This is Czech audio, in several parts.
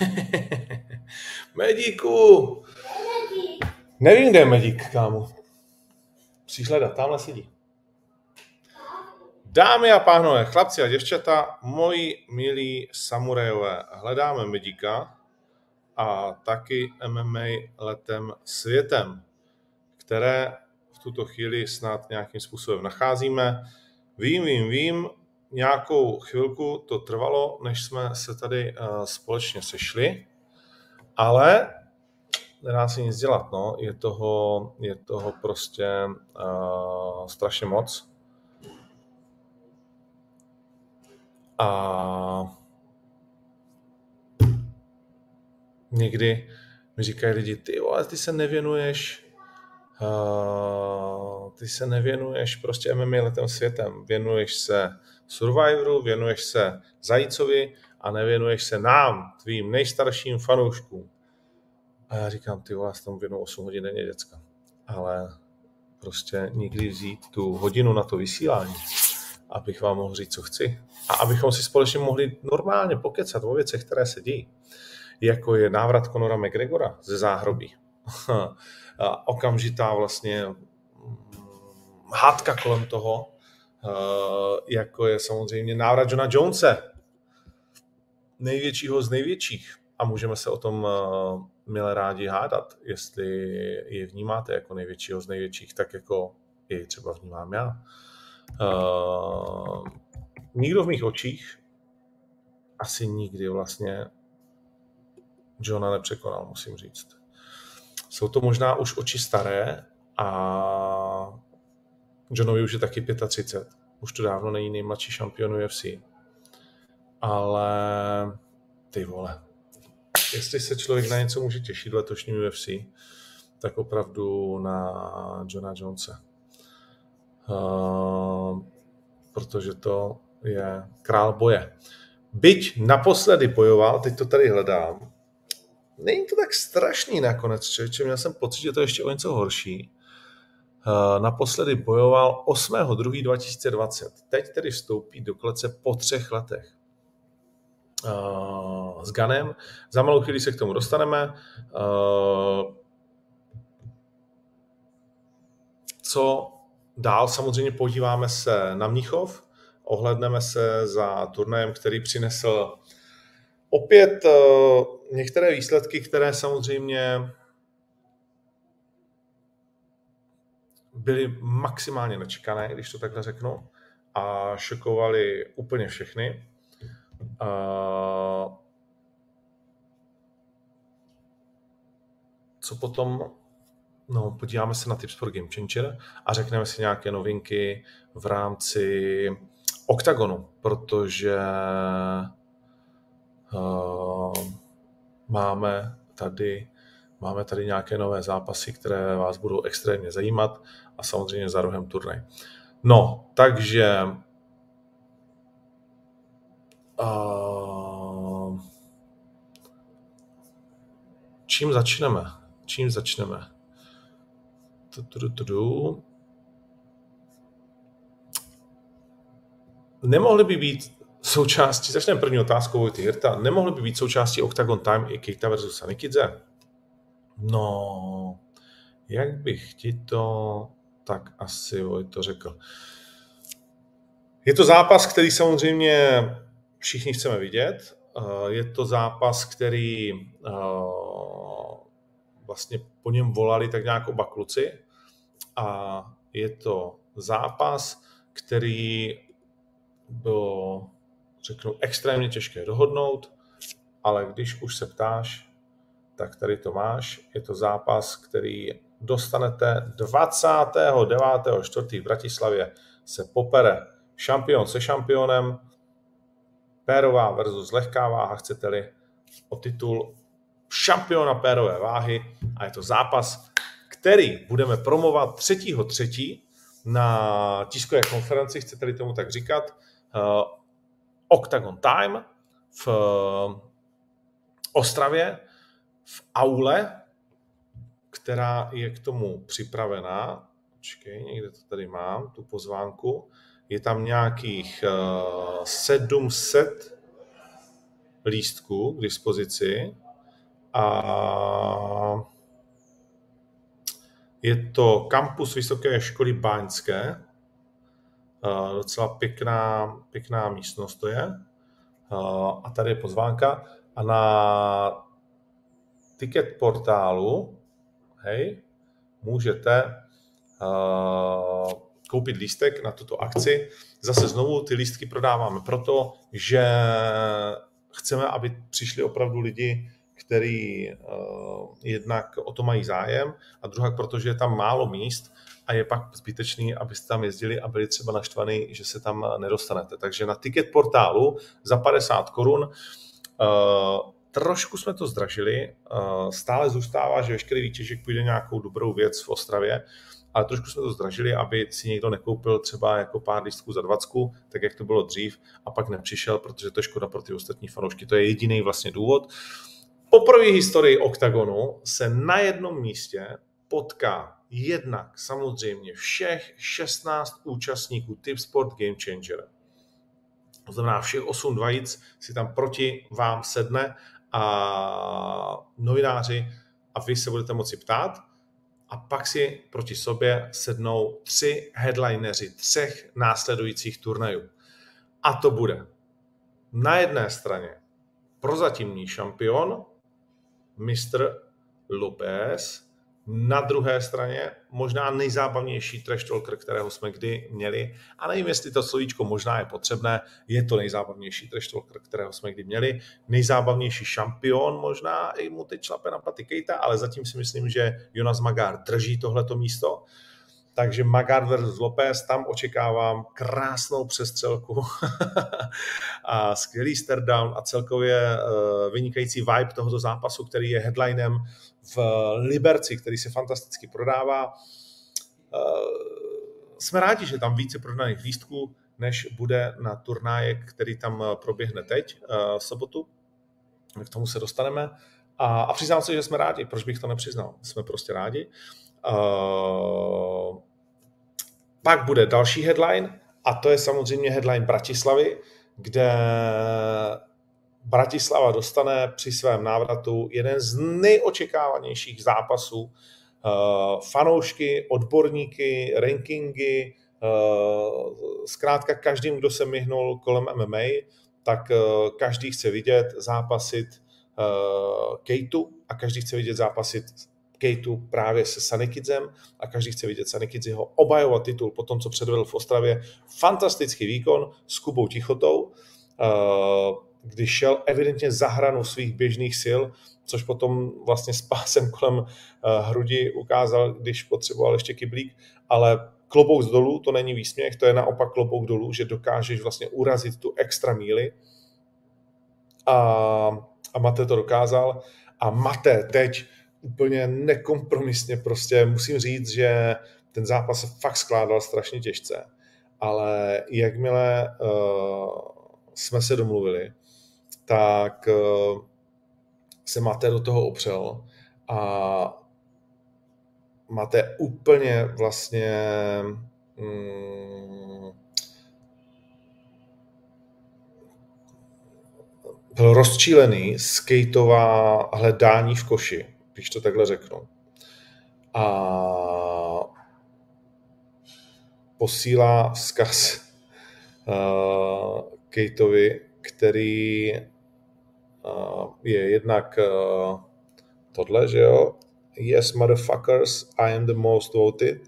Medíku! Nevím, kde je Medík, kámo. Musíš hledat, tamhle sedí. Dámy a pánové, chlapci a děvčata, moji milí samurajové, hledáme Medíka a taky MMA letem světem, které v tuto chvíli snad nějakým způsobem nacházíme. Vím, vím, vím, nějakou chvilku to trvalo, než jsme se tady uh, společně sešli, ale nedá se nic dělat, no. Je toho, je toho prostě uh, strašně moc. A někdy mi říkají lidi, ty ale ty se nevěnuješ uh, ty se nevěnuješ prostě MMA letem světem, věnuješ se Survivoru, věnuješ se Zajícovi a nevěnuješ se nám, tvým nejstarším fanouškům. A já říkám, ty já tam věnu 8 hodin denně děcka. Ale prostě nikdy vzít tu hodinu na to vysílání, abych vám mohl říct, co chci. A abychom si společně mohli normálně pokecat o věcech, které se dějí. Jako je návrat Conora McGregora ze záhrobí. Okamžitá vlastně mm, hádka kolem toho, jako je samozřejmě návrat Johna Jonese, největšího z největších. A můžeme se o tom eh, milé rádi hádat, jestli je vnímáte jako největšího z největších, tak jako i třeba vnímám já. Uh, nikdo v mých očích asi nikdy vlastně Johna nepřekonal, musím říct. Jsou to možná už oči staré a Johnovi už je taky 35. Už to dávno není nejmladší šampion UFC. Ale ty vole, jestli se člověk na něco může těšit v letošním UFC, tak opravdu na Johna Jonesa. Uh, protože to je král boje. Byť naposledy bojoval, teď to tady hledám, není to tak strašný nakonec, člověče, měl jsem pocit, že to je ještě o něco horší. Eh, naposledy bojoval 8.2.2020. Teď tedy vstoupí do klece po třech letech eh, s Ganem. Za malou chvíli se k tomu dostaneme. Eh, co dál? Samozřejmě podíváme se na Mnichov, ohledneme se za turnajem, který přinesl opět některé výsledky, které samozřejmě byly maximálně nečekané, když to takhle řeknu, a šokovali úplně všechny. Co potom? No, podíváme se na Tips Game Changer a řekneme si nějaké novinky v rámci OKTAGONu, protože uh, máme tady máme tady nějaké nové zápasy, které vás budou extrémně zajímat a samozřejmě za rohem turnaj. No, takže uh, čím začneme? Čím začneme? Nemohli by být součástí, začneme první otázkou Vojty Hirta, nemohli by být součástí Octagon Time i Keita versus Sanikidze? No, jak bych ti to tak asi to řekl. Je to zápas, který samozřejmě všichni chceme vidět. Eh, je to zápas, který eh, vlastně po něm volali tak nějak oba kluci. A je to zápas, který bylo, řeknu, extrémně těžké dohodnout, ale když už se ptáš, tak tady to máš. Je to zápas, který dostanete 29.4. v Bratislavě se popere šampion se šampionem, pérová versus lehká váha, chcete-li o titul šampiona pérové váhy a je to zápas, který budeme promovat 3.3. na tiskové konferenci, chcete-li tomu tak říkat, uh, Octagon Time v uh, Ostravě, v aule která je k tomu připravená. Počkej, někde to tady mám, tu pozvánku. Je tam nějakých uh, 700 lístků k dispozici a je to kampus Vysoké školy Báňské, docela pěkná, pěkná místnost to je. A tady je pozvánka. A na ticket portálu, hej, můžete koupit lístek na tuto akci. Zase znovu ty lístky prodáváme proto, že chceme, aby přišli opravdu lidi, který uh, jednak o to mají zájem a druhá, protože je tam málo míst a je pak zbytečný, abyste tam jezdili a byli třeba naštvaný, že se tam nedostanete. Takže na ticket portálu za 50 korun uh, trošku jsme to zdražili, stále zůstává, že veškerý výtěžek půjde nějakou dobrou věc v Ostravě, ale trošku jsme to zdražili, aby si někdo nekoupil třeba jako pár lístků za 20, tak jak to bylo dřív, a pak nepřišel, protože to je škoda pro ty ostatní fanoušky. To je jediný vlastně důvod. Poprvé historii OKTAGONu se na jednom místě potká jednak samozřejmě všech 16 účastníků Tip Sport Game Changer. To znamená, všech 8 dvajíc si tam proti vám sedne a novináři a vy se budete moci ptát a pak si proti sobě sednou tři headlineři třech následujících turnajů. A to bude na jedné straně prozatímní šampion, mistr Lopez, na druhé straně možná nejzábavnější trash talker, kterého jsme kdy měli. A nevím, jestli to slovíčko možná je potřebné. Je to nejzábavnější trash talker, kterého jsme kdy měli. Nejzábavnější šampion možná, i mu teď šlape na paty Kejta, ale zatím si myslím, že Jonas Magár drží tohleto místo. Takže Magard versus Lopez, tam očekávám krásnou přestřelku a skvělý stare down a celkově eh, vynikající vibe tohoto zápasu, který je headlinem v Liberci, který se fantasticky prodává. Eh, jsme rádi, že tam více prodaných lístků, než bude na turnáje, který tam eh, proběhne teď v sobotu. K tomu se dostaneme. A, a přiznám se, že jsme rádi. Proč bych to nepřiznal? Jsme prostě rádi. Pak bude další headline a to je samozřejmě headline Bratislavy, kde Bratislava dostane při svém návratu jeden z nejočekávanějších zápasů. Uh, fanoušky, odborníky, rankingy, uh, zkrátka každým, kdo se myhnul kolem MMA, tak uh, každý chce vidět zápasit Kejtu a každý chce vidět zápasit Kateu právě se Sanikidzem a každý chce vidět Sanikidziho obajovat titul po tom, co předvedl v Ostravě. Fantastický výkon s Kubou Tichotou, eh, když šel evidentně za hranu svých běžných sil, což potom vlastně s pásem kolem eh, hrudi ukázal, když potřeboval ještě kyblík, ale klobouk z dolů, to není výsměch, to je naopak klobouk dolů, že dokážeš vlastně urazit tu extra míli a, a Mate to dokázal. A Mate teď úplně nekompromisně prostě musím říct, že ten zápas se fakt skládal strašně těžce, ale jakmile uh, jsme se domluvili, tak uh, se Mate do toho opřel a máte úplně vlastně mm, byl rozčílený skateová hledání v koši když to takhle řeknu. A posílá vzkaz uh, Kateovi, který je jednak uh, tohle, že jo, yes, motherfuckers, I am the most voted.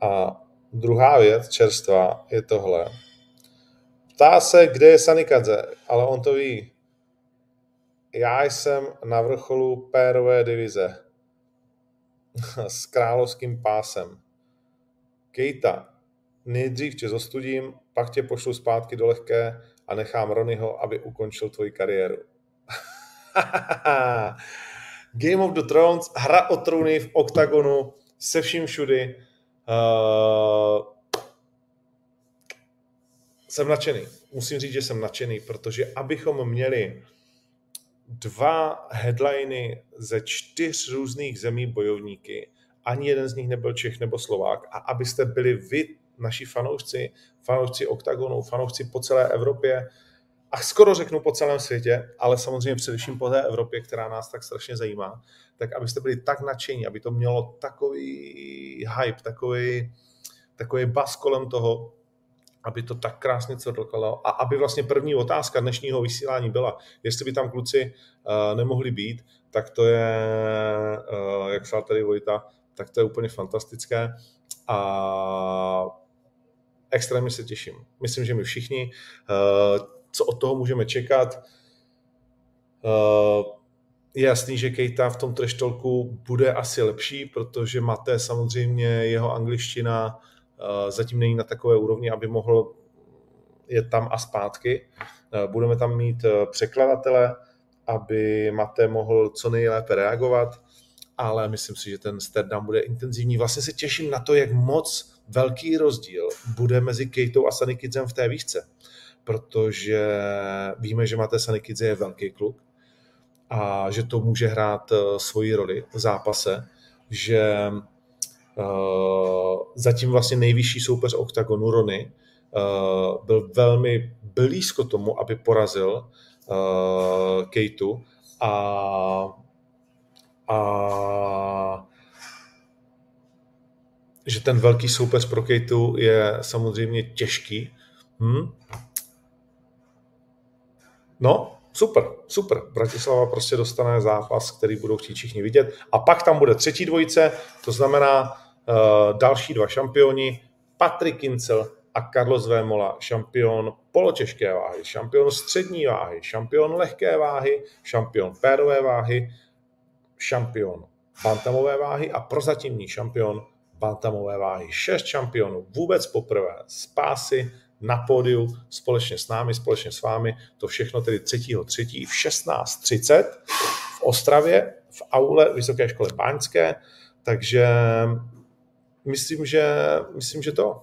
A druhá věc, čerstvá, je tohle. Ptá se, kde je Sanikadze, ale on to ví já jsem na vrcholu pérové divize s královským pásem. Kejta, nejdřív tě zostudím, pak tě pošlu zpátky do lehké a nechám Ronyho, aby ukončil tvoji kariéru. Game of the Thrones, hra o trůny v oktagonu, se vším všudy. Uh, jsem nadšený. Musím říct, že jsem nadšený, protože abychom měli dva headliny ze čtyř různých zemí bojovníky. Ani jeden z nich nebyl Čech nebo Slovák. A abyste byli vy, naši fanoušci, fanoušci OKTAGONu, fanoušci po celé Evropě, a skoro řeknu po celém světě, ale samozřejmě především po té Evropě, která nás tak strašně zajímá, tak abyste byli tak nadšení, aby to mělo takový hype, takový, takový bas kolem toho, aby to tak krásně cvrlkalo a aby vlastně první otázka dnešního vysílání byla, jestli by tam kluci uh, nemohli být, tak to je, uh, jak se tady Vojta, tak to je úplně fantastické a extrémně se těším. Myslím, že my všichni, uh, co od toho můžeme čekat, uh, je jasný, že Kejta v tom treštolku bude asi lepší, protože máte samozřejmě jeho angličtina zatím není na takové úrovni, aby mohl jet tam a zpátky. Budeme tam mít překladatele, aby Mate mohl co nejlépe reagovat, ale myslím si, že ten Sterdam bude intenzivní. Vlastně se těším na to, jak moc velký rozdíl bude mezi Kejtou a Sanikidzem v té výšce, protože víme, že Mate Sanikidze je velký kluk a že to může hrát svoji roli v zápase, že Uh, zatím vlastně nejvyšší soupeř OKTAGONu Rony uh, byl velmi blízko tomu, aby porazil Kejtu a, a že ten velký soupeř pro Kejtu je samozřejmě těžký. Hm? No, super, super. Bratislava prostě dostane zápas, který budou chtít všichni vidět. A pak tam bude třetí dvojice, to znamená Uh, další dva šampioni, Patrik Kincel a Carlos Vémola, šampion poločešké váhy, šampion střední váhy, šampion lehké váhy, šampion pérové váhy, šampion bantamové váhy a prozatímní šampion bantamové váhy. Šest šampionů vůbec poprvé z pásy na pódiu společně s námi, společně s vámi. To všechno tedy 3.3. v 16.30 v Ostravě v aule Vysoké školy Báňské. Takže myslím, že, myslím, že to,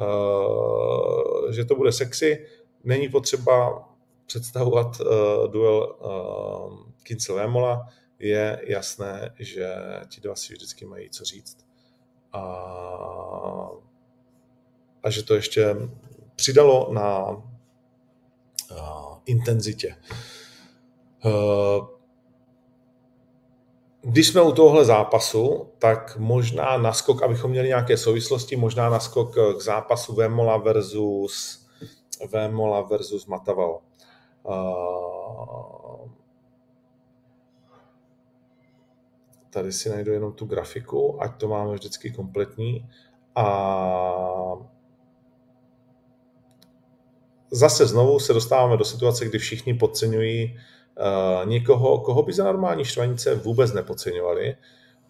uh, že to bude sexy. Není potřeba představovat uh, duel uh, Kincel Vémola. Je jasné, že ti dva si vždycky mají co říct. A, a že to ještě přidalo na uh, intenzitě. Uh, když jsme u tohle zápasu, tak možná naskok, abychom měli nějaké souvislosti, možná naskok k zápasu Vemola versus Vemola versus Mataval. Tady si najdu jenom tu grafiku, ať to máme vždycky kompletní. A zase znovu se dostáváme do situace, kdy všichni podceňují uh, někoho, koho by za normální štvanice vůbec nepodceňovali,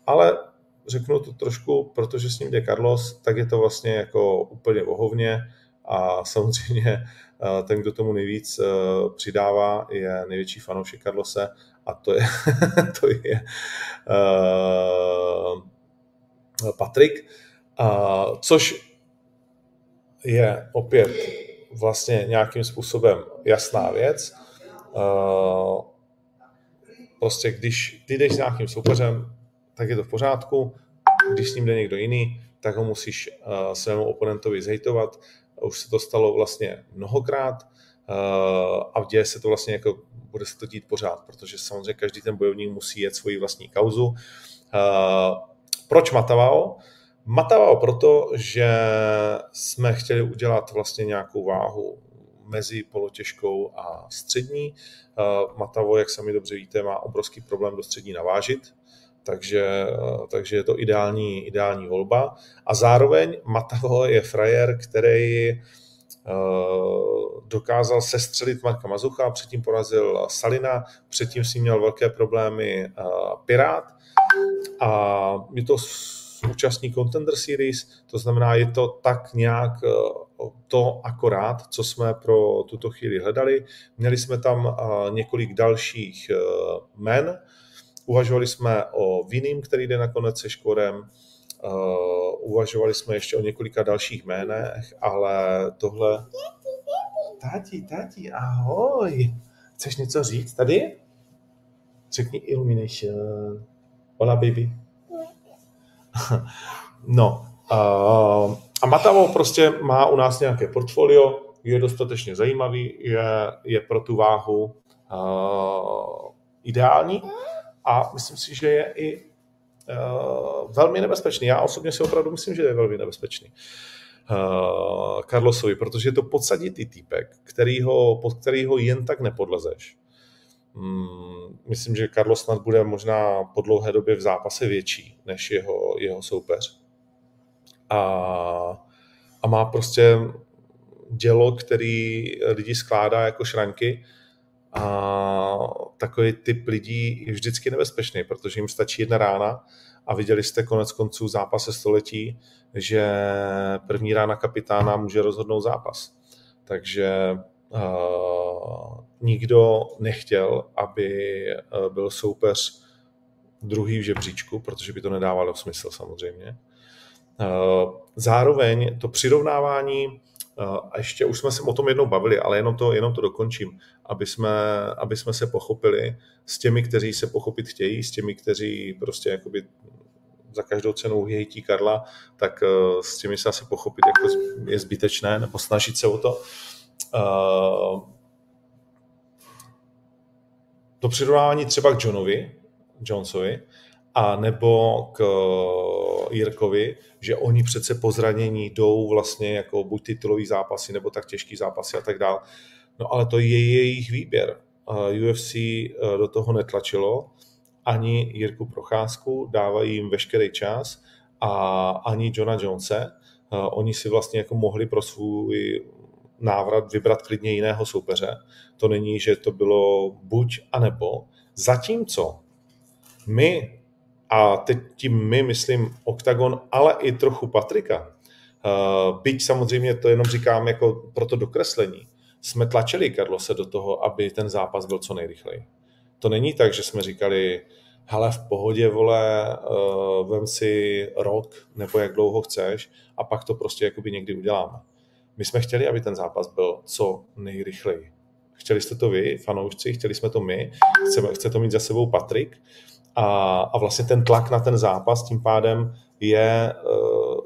ale řeknu to trošku, protože s ním jde Carlos, tak je to vlastně jako úplně ohovně a samozřejmě uh, ten, kdo tomu nejvíc uh, přidává, je největší fanoušek Carlose a to je, to je uh, Patrik, uh, což je opět vlastně nějakým způsobem jasná věc. Uh, prostě když ty jdeš s nějakým soupeřem, tak je to v pořádku. Když s ním jde někdo jiný, tak ho musíš uh, svému oponentovi zhejtovat. Už se to stalo vlastně mnohokrát uh, a děje se to vlastně jako, bude se to dít pořád, protože samozřejmě každý ten bojovník musí jet svoji vlastní kauzu. Proč Matavao? Matavao proto, že jsme chtěli udělat vlastně nějakou váhu mezi polotěžkou a střední. Eh, Matavo, jak sami dobře víte, má obrovský problém do střední navážit, takže, eh, takže je to ideální, ideální volba. A zároveň Matavo je frajer, který eh, dokázal sestřelit Marka Mazucha, předtím porazil Salina, předtím si měl velké problémy Pirát a je to účastní Contender Series, to znamená, je to tak nějak eh, to akorát, co jsme pro tuto chvíli hledali. Měli jsme tam eh, několik dalších eh, men, uvažovali jsme o Vinim, který jde nakonec se Škorem, uvažovali jsme ještě o několika dalších jménech, ale tohle... Tati, tati, ahoj! Chceš něco říct tady? Řekni Illumination. Hola, baby. no, a, Matavo prostě má u nás nějaké portfolio, je dostatečně zajímavý, je, je pro tu váhu uh, ideální a myslím si, že je i uh, velmi nebezpečný. Já osobně si opravdu myslím, že je velmi nebezpečný. Uh, Carlosovi, protože je to podsaditý týpek, kterýho, pod kterýho jen tak nepodlezeš. Hmm, myslím, že Carlos snad bude možná po dlouhé době v zápase větší než jeho, jeho soupeř. A, a má prostě dělo, který lidi skládá jako šranky a takový typ lidí je vždycky nebezpečný, protože jim stačí jedna rána a viděli jste konec konců zápase století, že první rána kapitána může rozhodnout zápas. Takže uh, nikdo nechtěl, aby uh, byl soupeř druhý v žebříčku, protože by to nedávalo smysl samozřejmě. Uh, zároveň to přirovnávání a ještě už jsme se o tom jednou bavili, ale jenom to, jenom to dokončím, aby jsme, aby jsme se pochopili s těmi, kteří se pochopit chtějí, s těmi, kteří prostě jakoby za každou cenu hejtí Karla, tak s těmi se asi pochopit jako je zbytečné, nebo snažit se o to. To přirovnání třeba k Johnovi, Jonesovi, a nebo k eh, Jirkovi, že oni přece po zranění jdou vlastně jako buď titulový zápasy, nebo tak těžký zápasy a tak dále. No ale to je jejich výběr. UFC eh, do toho netlačilo, ani Jirku Procházku, dávají jim veškerý čas a ani Johna Jonese. Eh, oni si vlastně jako mohli pro svůj návrat vybrat klidně jiného soupeře. To není, že to bylo buď a nebo. Zatímco my a teď tím my myslím OKTAGON, ale i trochu Patrika. Uh, byť samozřejmě to jenom říkám jako pro to dokreslení. Jsme tlačili Karlose do toho, aby ten zápas byl co nejrychleji. To není tak, že jsme říkali, hele, v pohodě, vole, uh, vem si rok nebo jak dlouho chceš a pak to prostě jakoby někdy uděláme. My jsme chtěli, aby ten zápas byl co nejrychleji. Chtěli jste to vy, fanoušci, chtěli jsme to my, chceme, chce to mít za sebou Patrik a, a vlastně ten tlak na ten zápas tím pádem je uh,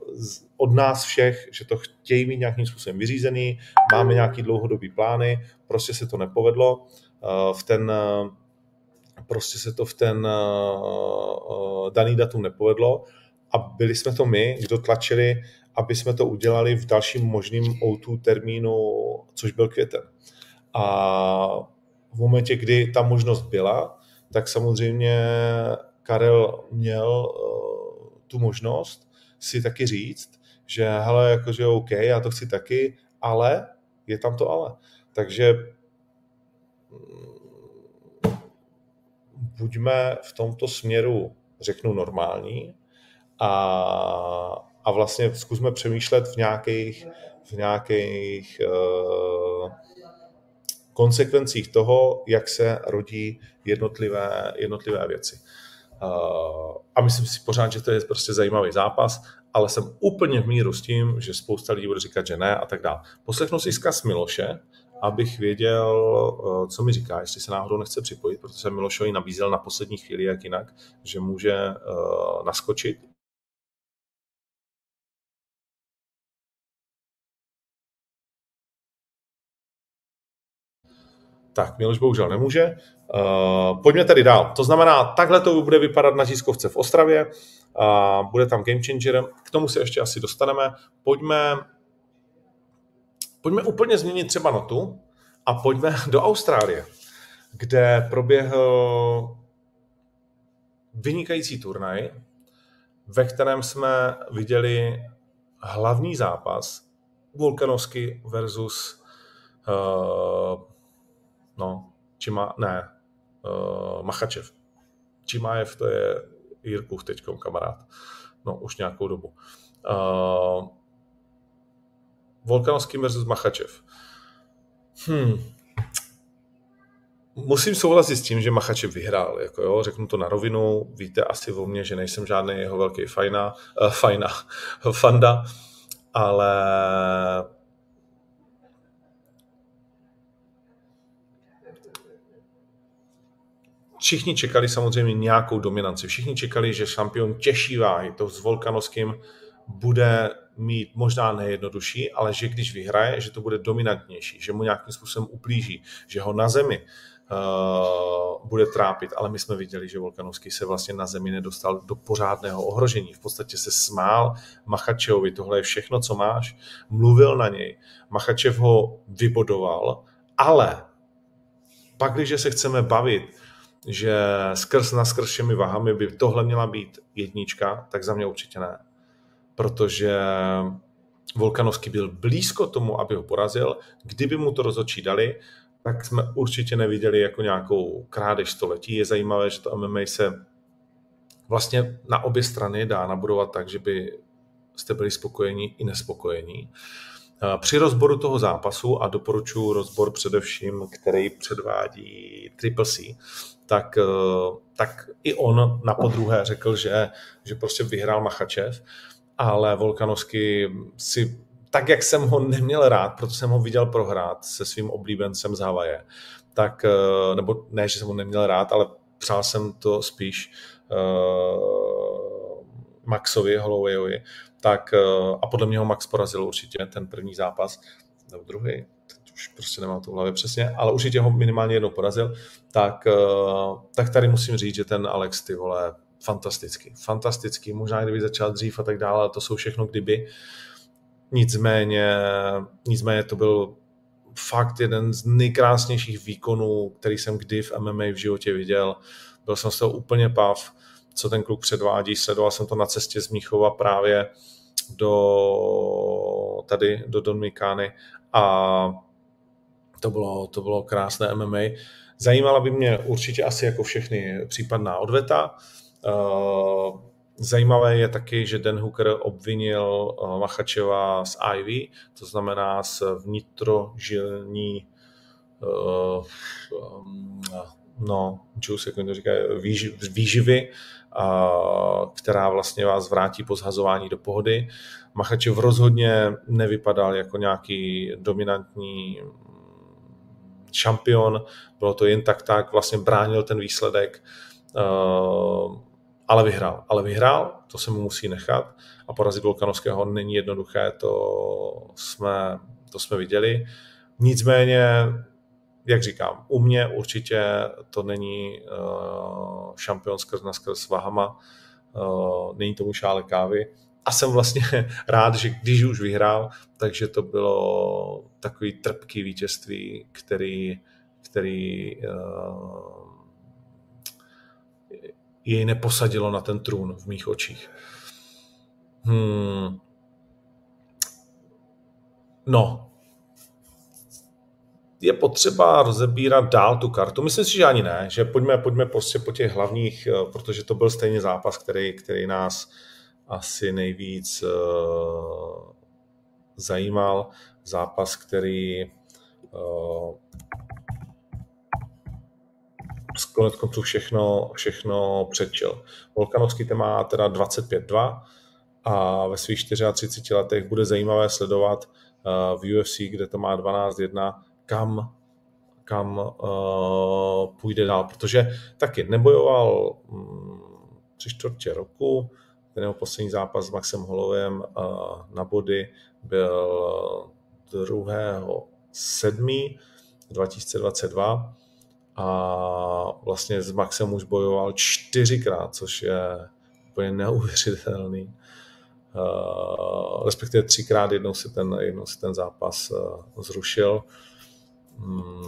od nás všech, že to chtějí mít nějakým způsobem vyřízený, máme nějaký dlouhodobý plány, prostě se to nepovedlo. Uh, v ten, uh, prostě se to v ten daný datum nepovedlo a byli jsme to my, kdo tlačili, aby jsme to udělali v dalším možným O2 termínu, což byl květen. A v momentě, kdy ta možnost byla, tak samozřejmě Karel měl uh, tu možnost si taky říct, že hele, jakože OK, já to chci taky, ale je tam to ale. Takže mm, buďme v tomto směru, řeknu, normální a, a vlastně zkusme přemýšlet v nějakých, v nějakých uh, konsekvencích toho, jak se rodí jednotlivé, jednotlivé věci. A myslím si pořád, že to je prostě zajímavý zápas, ale jsem úplně v míru s tím, že spousta lidí bude říkat, že ne a tak dále. Poslechnu si zkaz Miloše, abych věděl, eh, co mi říká, jestli se náhodou nechce připojit, protože jsem Milošovi nabízel na poslední chvíli, jak jinak, že může uh, naskočit Tak, Miloš bohužel nemůže. Uh, pojďme tedy dál. To znamená, takhle to bude vypadat na tiskovce v Ostravě. Uh, bude tam game changer. K tomu se ještě asi dostaneme. Pojďme, pojďme úplně změnit třeba notu a pojďme do Austrálie, kde proběhl vynikající turnaj, ve kterém jsme viděli hlavní zápas Volkanovsky versus uh, No, Čima, ne, uh, Machačev. Čimájev to je Jirkův teďkom kamarád. No, už nějakou dobu. Uh, Volkanovský versus Machačev. Hmm. Musím souhlasit s tím, že Machačev vyhrál. Jako jo, řeknu to na rovinu. Víte asi o mně, že nejsem žádný jeho velký fajna, uh, fajna, fanda, ale Všichni čekali samozřejmě nějakou dominanci. Všichni čekali, že šampion těžší váhy, to s Volkanovským, bude mít možná nejjednodušší, ale že když vyhraje, že to bude dominantnější, že mu nějakým způsobem uplíží, že ho na zemi uh, bude trápit, ale my jsme viděli, že Volkanovský se vlastně na zemi nedostal do pořádného ohrožení. V podstatě se smál Machačevovi, tohle je všechno, co máš, mluvil na něj. Machačev ho vybodoval, ale pak, když se chceme bavit, že skrz na skrz všemi vahami by tohle měla být jednička, tak za mě určitě ne. Protože Volkanovský byl blízko tomu, aby ho porazil. Kdyby mu to rozhodčí dali, tak jsme určitě neviděli jako nějakou krádež století. Je zajímavé, že to MMA se vlastně na obě strany dá nabudovat tak, že by jste byli spokojení i nespokojení. Při rozboru toho zápasu, a doporučuji rozbor především, který předvádí Triple C, tak, tak i on na podruhé řekl, že, že prostě vyhrál Machačev, ale Volkanovský si tak, jak jsem ho neměl rád, proto jsem ho viděl prohrát se svým oblíbencem z Havaje, tak, nebo ne, že jsem ho neměl rád, ale přál jsem to spíš uh, Maxovi Hollowayovi, tak uh, a podle mě ho Max porazil určitě ten první zápas, nebo druhý, už prostě nemám to v hlavě přesně, ale určitě ho minimálně jednou porazil, tak, uh, tak tady musím říct, že ten Alex, ty vole, fantastický, fantastický, možná kdyby začal dřív a tak dále, ale to jsou všechno kdyby. Nicméně, nicméně to byl fakt jeden z nejkrásnějších výkonů, který jsem kdy v MMA v životě viděl. Byl jsem z toho úplně pav, co ten kluk předvádí. Sledoval jsem to na cestě z Míchova právě do tady do Dominikány a to bylo, to bylo krásné MMA. Zajímala by mě určitě asi jako všechny případná odveta. Uh, zajímavé je taky, že Dan Hooker obvinil uh, Machačeva z IV, to znamená z vnitrožilní um, no, juice, jak to říkají, výživy, která vlastně vás vrátí po zhazování do pohody. Machačev rozhodně nevypadal jako nějaký dominantní šampion, bylo to jen tak tak, vlastně bránil ten výsledek, ale vyhrál. Ale vyhrál, to se mu musí nechat a porazit Volkanovského není jednoduché, to jsme, to jsme viděli. Nicméně jak říkám, u mě určitě to není uh, šampion skrz na skrz vahama, uh, není tomu šále kávy. A jsem vlastně rád, že když už vyhrál, takže to bylo takový trpký vítězství, který, který uh, jej neposadilo na ten trůn v mých očích. Hmm. No, je potřeba rozebírat dál tu kartu? Myslím si, že ani ne, že pojďme, pojďme prostě po těch hlavních, eh, protože to byl stejně zápas, který, který nás asi nejvíc uh, zajímal. Zápas, který uh, konec konců všechno, všechno předčil. Volkanovský ten má teda 25-2 a ve svých 34 letech bude zajímavé sledovat v UFC, kde to má 12-1, kam, kam uh, půjde dál, protože taky nebojoval um, tři čtvrtě roku, ten jeho poslední zápas s Maxem Holovem uh, na body byl 2. 7. 2022 a vlastně s Maxem už bojoval čtyřikrát, což je úplně neuvěřitelný. Uh, respektive třikrát, jednou si ten, jednou si ten zápas uh, zrušil. Hmm.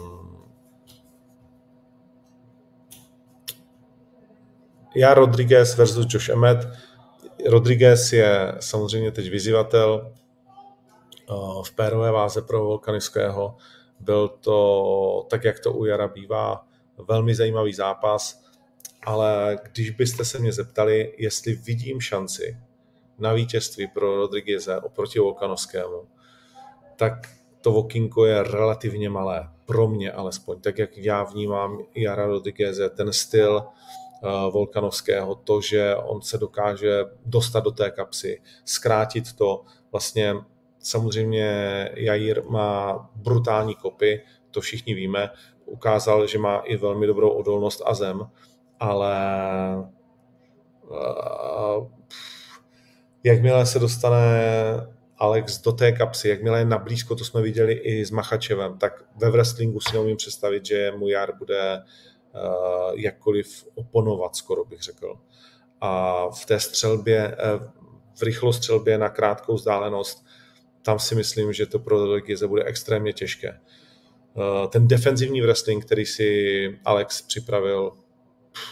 Já Rodriguez versus Josh Emmett. Rodriguez je samozřejmě teď vyzývatel uh, v pérové váze pro Volkanického. Byl to, tak jak to u Jara bývá, velmi zajímavý zápas, ale když byste se mě zeptali, jestli vidím šanci na vítězství pro Rodrigueze oproti Volkanovskému, tak to okinko je relativně malé, pro mě alespoň, tak jak já vnímám Jara Rodrigueze, ten styl uh, Volkanovského, to, že on se dokáže dostat do té kapsy, zkrátit to, vlastně samozřejmě Jair má brutální kopy, to všichni víme, ukázal, že má i velmi dobrou odolnost a zem, ale uh, jakmile se dostane Alex do té kapsy, jakmile je na blízko, to jsme viděli i s Machačevem, tak ve wrestlingu si neumím představit, že mu jar bude uh, jakkoliv oponovat, skoro bych řekl. A v té střelbě, uh, v rychlostřelbě na krátkou vzdálenost, tam si myslím, že to pro Legize bude extrémně těžké. Uh, ten defenzivní wrestling, který si Alex připravil, pff,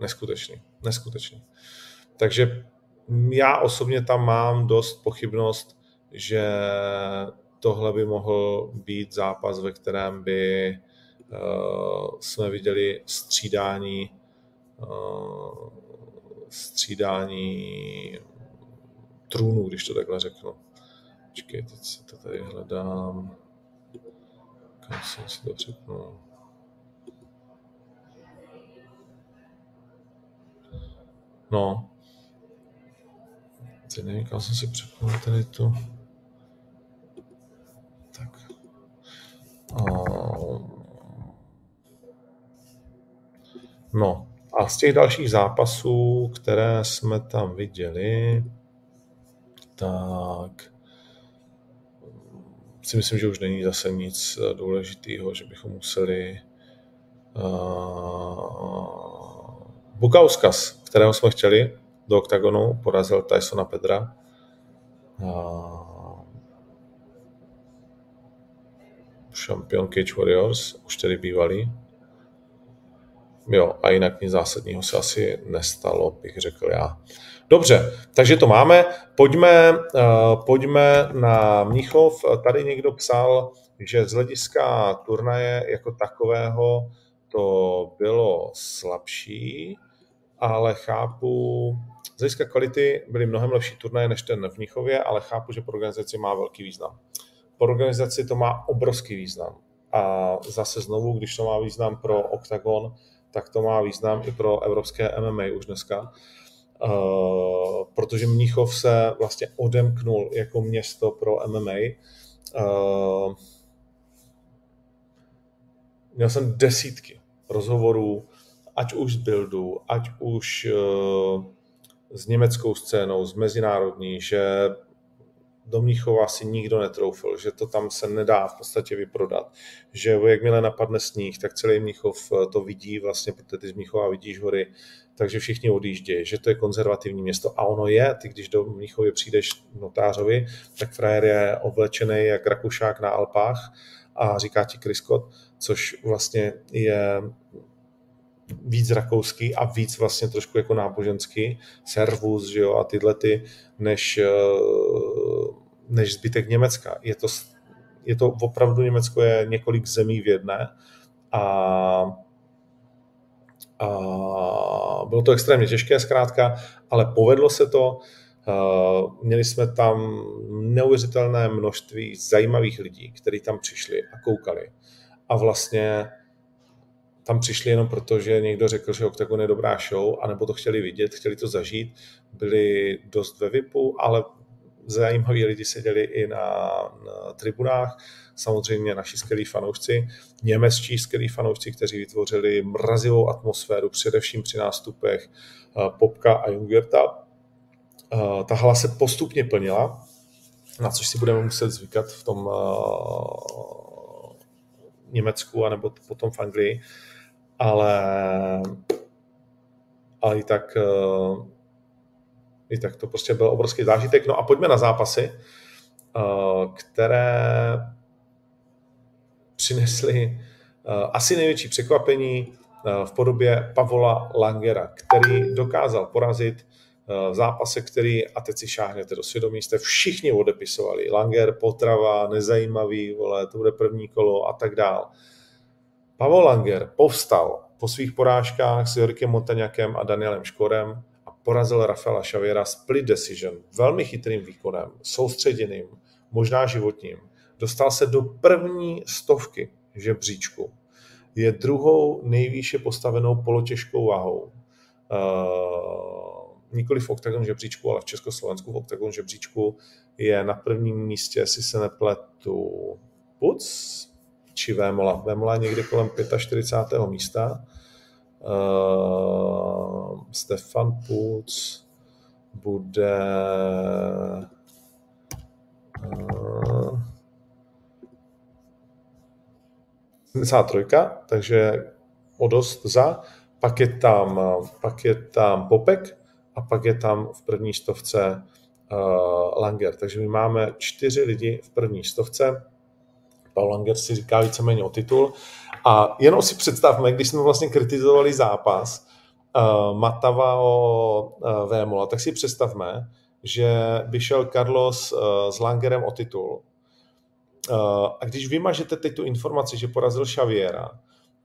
neskutečný, neskutečný. Takže já osobně tam mám dost pochybnost, že tohle by mohl být zápas, ve kterém by uh, jsme viděli střídání uh, střídání trůnů, když to takhle řeknu. Počkej, teď si to tady hledám. Kam jsem si to řeknu? No, Teď nevím, kam jsem si přepnul tady tu. Tak. No, a z těch dalších zápasů, které jsme tam viděli, tak si myslím, že už není zase nic důležitého, že bychom museli uh, Bukauskas, kterého jsme chtěli, do oktagonu, porazil Tysona Pedra. Šampion Cage Warriors, už tedy bývalý. Jo, a jinak nic zásadního se asi nestalo, bych řekl já. Dobře, takže to máme. Pojďme, uh, pojďme na Mnichov. Tady někdo psal, že z hlediska turnaje jako takového to bylo slabší, ale chápu, z hlediska kvality byly mnohem lepší turnaje než ten v Mnichově, ale chápu, že pro organizaci má velký význam. Pro organizaci to má obrovský význam. A zase znovu, když to má význam pro Octagon, tak to má význam i pro evropské MMA už dneska. Uh, protože Mnichov se vlastně odemknul jako město pro MMA. Uh, měl jsem desítky rozhovorů, ať už z buildu, ať už uh, s německou scénou, s mezinárodní, že do Mnichova si nikdo netroufl, že to tam se nedá v podstatě vyprodat, že jakmile napadne sníh, tak celý Mnichov eh, to vidí vlastně, protože ty z Mnichova vidíš hory, takže všichni odjíždějí, že to je konzervativní město. A ono je, ty když do Mnichově přijdeš notářovi, tak frajer je oblečený jak Rakušák na Alpách a říká ti Kriskot, což vlastně je víc rakouský a víc vlastně trošku jako náboženský, servus, že jo, a tyhle ty, než, eh, než zbytek Německa. Je to, je to opravdu, Německo je několik zemí v jedné a, a bylo to extrémně těžké zkrátka, ale povedlo se to, Uh, měli jsme tam neuvěřitelné množství zajímavých lidí, kteří tam přišli a koukali. A vlastně tam přišli jenom proto, že někdo řekl, že Octagon je dobrá show, anebo to chtěli vidět, chtěli to zažít, byli dost ve VIPu, ale zajímaví lidi seděli i na, na tribunách, samozřejmě naši skvělí fanoušci, němečtí skvělí fanoušci, kteří vytvořili mrazivou atmosféru, především při nástupech uh, Popka a Jungerta. Uh, ta hala se postupně plnila, na což si budeme muset zvykat v tom uh, Německu anebo potom v Anglii ale, ale i tak, eh, i tak to prostě byl obrovský zážitek. No a pojďme na zápasy, eh, které přinesly eh, asi největší překvapení v podobě Pavola Langera, který dokázal porazit v zápase, který, a teď si šáhnete do svědomí, jste všichni odepisovali. Langer, potrava, nezajímavý, vole, to bude první kolo a tak dál. Pavel Langer povstal po svých porážkách s Jorikem Montaňakem a Danielem Škorem a porazil Rafaela Šavěra split decision, velmi chytrým výkonem, soustředěným, možná životním. Dostal se do první stovky žebříčku. Je druhou nejvýše postavenou polotěžkou váhou. Uh, nikoli v OKTAGON žebříčku, ale v Československu v OKTAGON žebříčku je na prvním místě, si se nepletu, Puc, či Vémola. Vémola je někde kolem 45. místa. Uh, Stefan Puc bude 73, takže o dost za. Pak je tam, pak je tam Popek a pak je tam v první stovce uh, Langer. Takže my máme čtyři lidi v první stovce. Paul Langer si říká víceméně o titul. A jenom si představme, když jsme vlastně kritizovali zápas uh, Matava o uh, Vémola, tak si představme, že by šel Carlos uh, s Langerem o titul. Uh, a když vymažete teď tu informaci, že porazil Xaviera,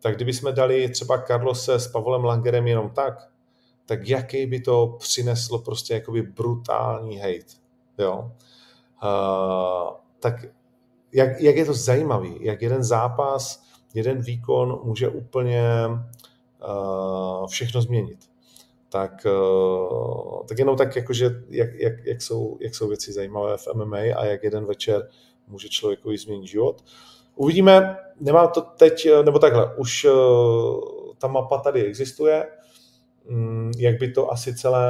tak kdyby jsme dali třeba Carlose s Pavlem Langerem jenom tak, tak jaký by to přineslo prostě jakoby brutální hate. Jo? Uh, tak jak, jak je to zajímavý, jak jeden zápas, jeden výkon může úplně uh, všechno změnit. Tak, uh, tak jenom tak, jakože, jak, jak, jak, jsou, jak jsou věci zajímavé v MMA a jak jeden večer může člověku změnit život. Uvidíme, nemám to teď, nebo takhle, už uh, ta mapa tady existuje, um, jak by to asi celé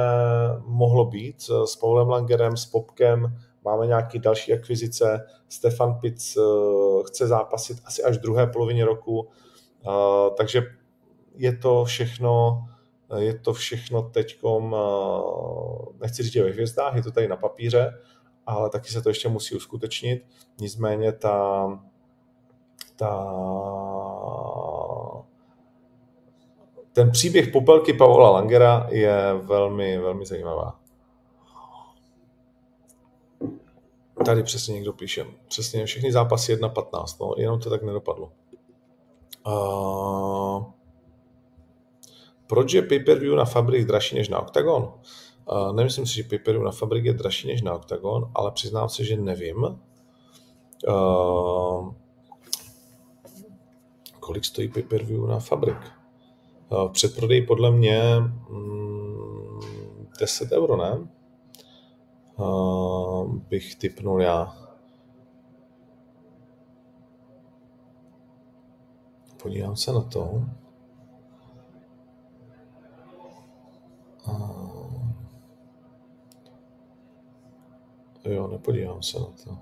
mohlo být s Paulem Langerem, s Popkem, máme nějaké další akvizice, Stefan Pitz uh, chce zápasit asi až v druhé polovině roku, uh, takže je to všechno, je to všechno teďkom, nechci říct ve hvězdách, je to tady na papíře, ale taky se to ještě musí uskutečnit. Nicméně ta, ta, ten příběh popelky Paola Langera je velmi, velmi zajímavá. Tady přesně někdo píše. Přesně všechny zápasy 1.15, no, jenom to tak nedopadlo. Uh, proč je pay-per-view na Fabrik dražší než na Octagon? Uh, nemyslím si, že pay-per-view na Fabrik je dražší než na Octagon, ale přiznám se, že nevím. Uh, kolik stojí pay-per-view na Fabrik? Uh, předprodej podle mě mm, 10 euro, ne? Uh, bych typnul já. Podívám se na to. Jo, nepodívám se na to.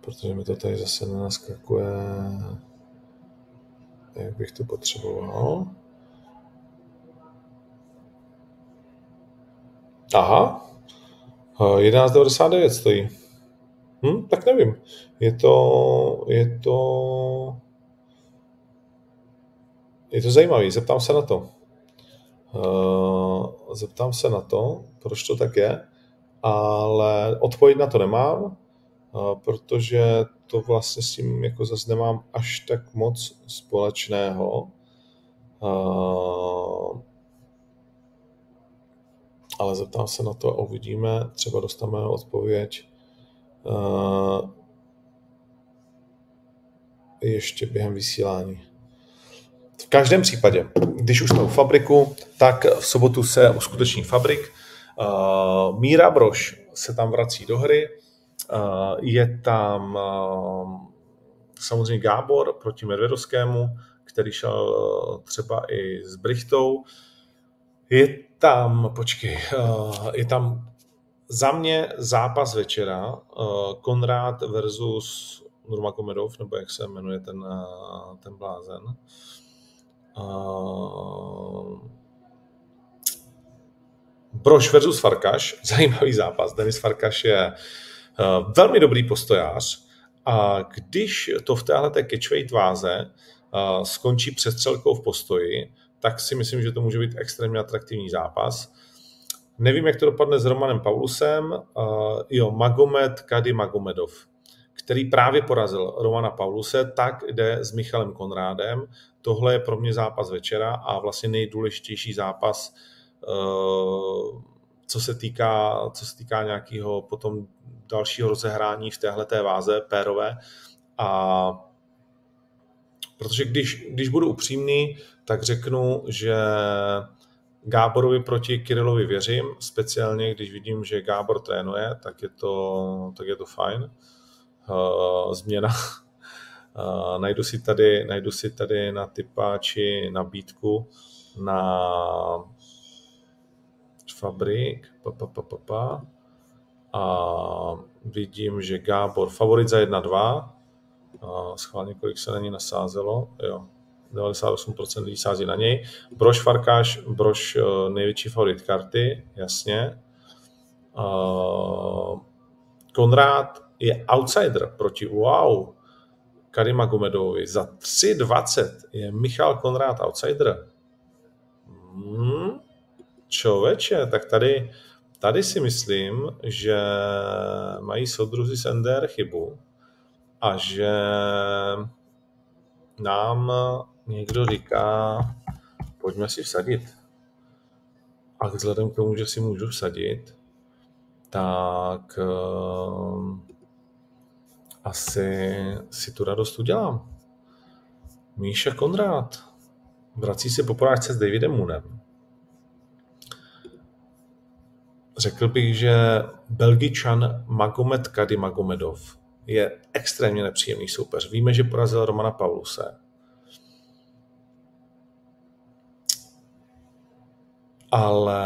Protože mi to tady zase nenaskakuje, jak bych to potřeboval. Aha, 11,99 stojí. Hm, tak nevím. Je to, je to, je to zajímavý, zeptám se na to. Uh, zeptám se na to, proč to tak je, ale odpověď na to nemám, uh, protože to vlastně s tím jako zase nemám až tak moc společného. Ale zeptám se na to a uvidíme, třeba dostaneme odpověď uh, ještě během vysílání. V každém případě, když už jsme u fabriku, tak v sobotu se uskuteční fabrik. Uh, Míra Broš se tam vrací do hry. Uh, je tam uh, samozřejmě Gábor proti Medvedovskému, který šel třeba i s Brichtou. Je tam, počkej, uh, je tam za mě zápas večera, uh, Konrád versus Nurmagomedov, nebo jak se jmenuje ten, uh, ten blázen. Broš versus Farkaš, zajímavý zápas. Denis Farkaš je velmi dobrý postojář a když to v téhle catchweight váze skončí přestřelkou v postoji, tak si myslím, že to může být extrémně atraktivní zápas. Nevím, jak to dopadne s Romanem Paulusem. Uh, jo, Magomed Kady Magomedov, který právě porazil Romana Pauluse, tak jde s Michalem Konrádem. Tohle je pro mě zápas večera a vlastně nejdůležitější zápas, uh, co se týká, co se týká nějakého potom dalšího rozehrání v téhle váze pérové. A protože když, když budu upřímný, tak řeknu, že Gáborovi proti Kirilovi věřím, speciálně když vidím, že Gábor trénuje, tak je to, tak je to fajn. Uh, změna. Uh, najdu, si tady, najdu si tady na typáči nabídku na fabrik pa, pa, pa, pa, pa. a vidím, že Gábor favorit za 1-2. Schválně, kolik se na ní nasázelo. Jo, 98% lidí sází na něj. Brož Farkáš, Brož eh, největší favorit karty, jasně. Konrád je outsider proti wow, Karima Gomedovi. Za 3,20 je Michal Konrád outsider. Hmm, čověče, tak tady, tady si myslím, že mají soudruzi z NDR chybu a že nám někdo říká, pojďme si vsadit. A vzhledem k tomu, že si můžu vsadit, tak uh, asi si tu radost udělám. Míša Konrád vrací se po porážce s Davidem Moonem. Řekl bych, že Belgičan Magomed Kady Magomedov je extrémně nepříjemný soupeř. Víme, že porazil Romana Pauluse. Ale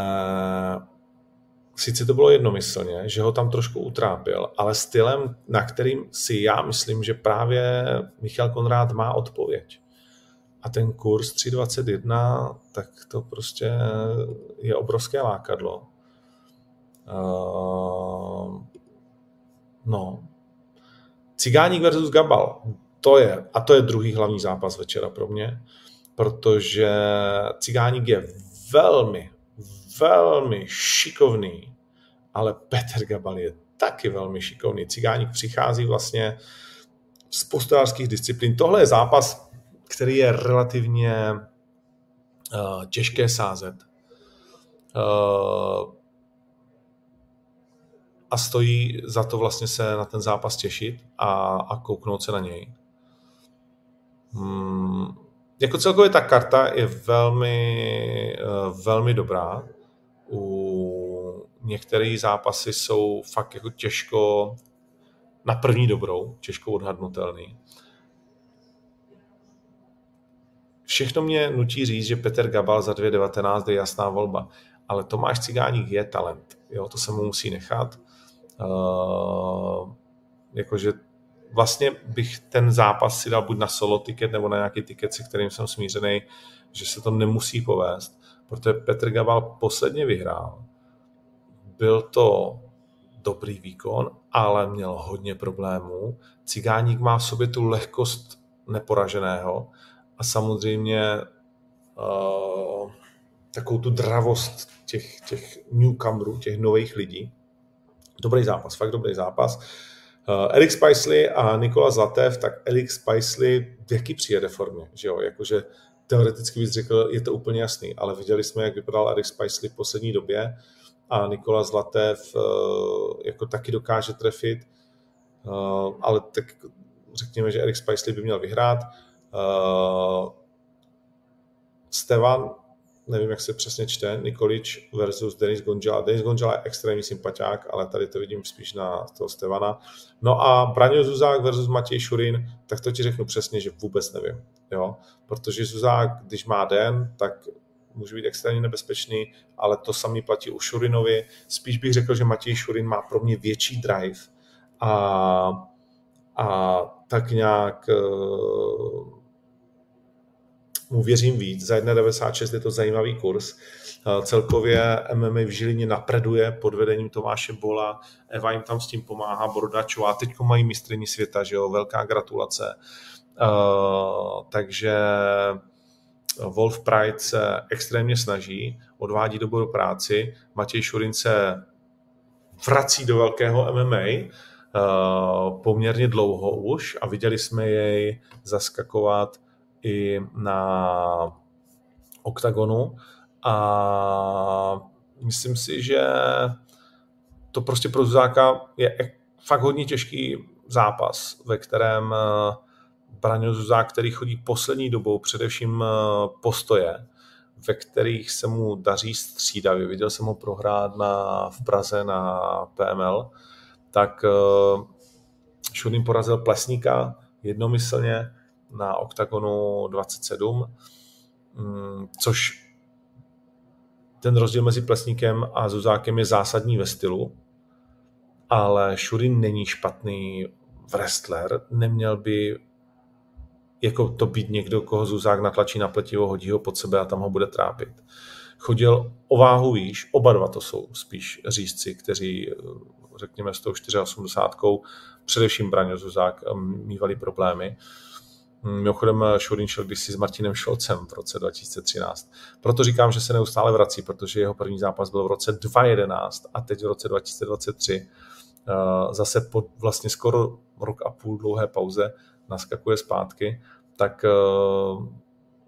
sice to bylo jednomyslně, že ho tam trošku utrápil, ale stylem, na kterým si já myslím, že právě Michal Konrád má odpověď. A ten kurz 3.21, tak to prostě je obrovské lákadlo. Uh, no. Cigáník versus Gabal. To je, a to je druhý hlavní zápas večera pro mě, protože Cigáník je velmi, velmi šikovný, ale Petr Gabal je taky velmi šikovný. Cigáník přichází vlastně z postojářských disciplín. Tohle je zápas, který je relativně uh, těžké sázet. Uh, a stojí za to vlastně se na ten zápas těšit a, a kouknout se na něj. Hmm, jako celkově ta karta je velmi, uh, velmi dobrá. U některé zápasy jsou fakt jako těžko na první dobrou, těžko odhadnutelný. Všechno mě nutí říct, že Petr Gabal za 2.19 je jasná volba, ale Tomáš Cigáník je talent. Jo, to se mu musí nechat. Uh, jakože vlastně bych ten zápas si dal buď na solo ticket nebo na nějaký ticket, se kterým jsem smířený, že se to nemusí povést, protože Petr Gabal posledně vyhrál. Byl to dobrý výkon, ale měl hodně problémů. Cigáník má v sobě tu lehkost neporaženého a samozřejmě uh, takovou tu dravost těch, těch newcomerů, těch nových lidí. Dobrý zápas, fakt dobrý zápas. Uh, Eric Spicely a Nikola Zlatev, tak Eric Spicely v jaký přijede formě, že jo, jakože teoreticky bys řekl, je to úplně jasný, ale viděli jsme, jak vypadal Eric Spicely v poslední době a Nikola Zlatev uh, jako taky dokáže trefit, uh, ale tak řekněme, že Eric Spicely by měl vyhrát. Stevan, nevím, jak se přesně čte, Nikolič versus Denis Gonžala. Denis Gonžala je extrémní sympatiák, ale tady to vidím spíš na toho Stevana. No a Braňo Zuzák versus Matěj Šurin, tak to ti řeknu přesně, že vůbec nevím. Jo? Protože Zuzák, když má den, tak může být extrémně nebezpečný, ale to samý platí u Šurinovi. Spíš bych řekl, že Matěj Šurin má pro mě větší drive a, a tak nějak uh, mu věřím víc. Za 1,96 je to zajímavý kurz. Eh, celkově MMA v Žilině napreduje pod vedením Tomáše Bola, Eva jim tam s tím pomáhá, Bordačová, teď mají mistrní světa, že jo, velká gratulace. Uh, takže Wolf Pride se extrémně snaží, odvádí dobrou práci, Matěj Šurin se vrací do velkého MMA, uh, poměrně dlouho už a viděli jsme jej zaskakovat i na oktagonu a myslím si, že to prostě pro Zuzáka je fakt hodně těžký zápas, ve kterém eh, Braňo Zuzák, který chodí poslední dobou především eh, postoje, ve kterých se mu daří střídavě. Viděl jsem ho prohrát na, v Praze na PML, tak uh, Šunin porazil Plesníka jednomyslně, na OKTAGONu 27, mm, což ten rozdíl mezi Plesníkem a Zuzákem je zásadní ve stylu, ale Šurin není špatný wrestler, neměl by jako to být někdo, koho Zuzák natlačí na pletivo, hodí ho pod sebe a tam ho bude trápit. Chodil o váhu výš, oba dva to jsou spíš řízci, kteří, řekněme, s tou 84, především Braňo Zuzák, mývali problémy. Mimochodem Šurin šel kdysi s Martinem Šolcem v roce 2013. Proto říkám, že se neustále vrací, protože jeho první zápas byl v roce 2011 a teď v roce 2023 eh, zase po vlastně skoro rok a půl dlouhé pauze naskakuje zpátky, tak eh,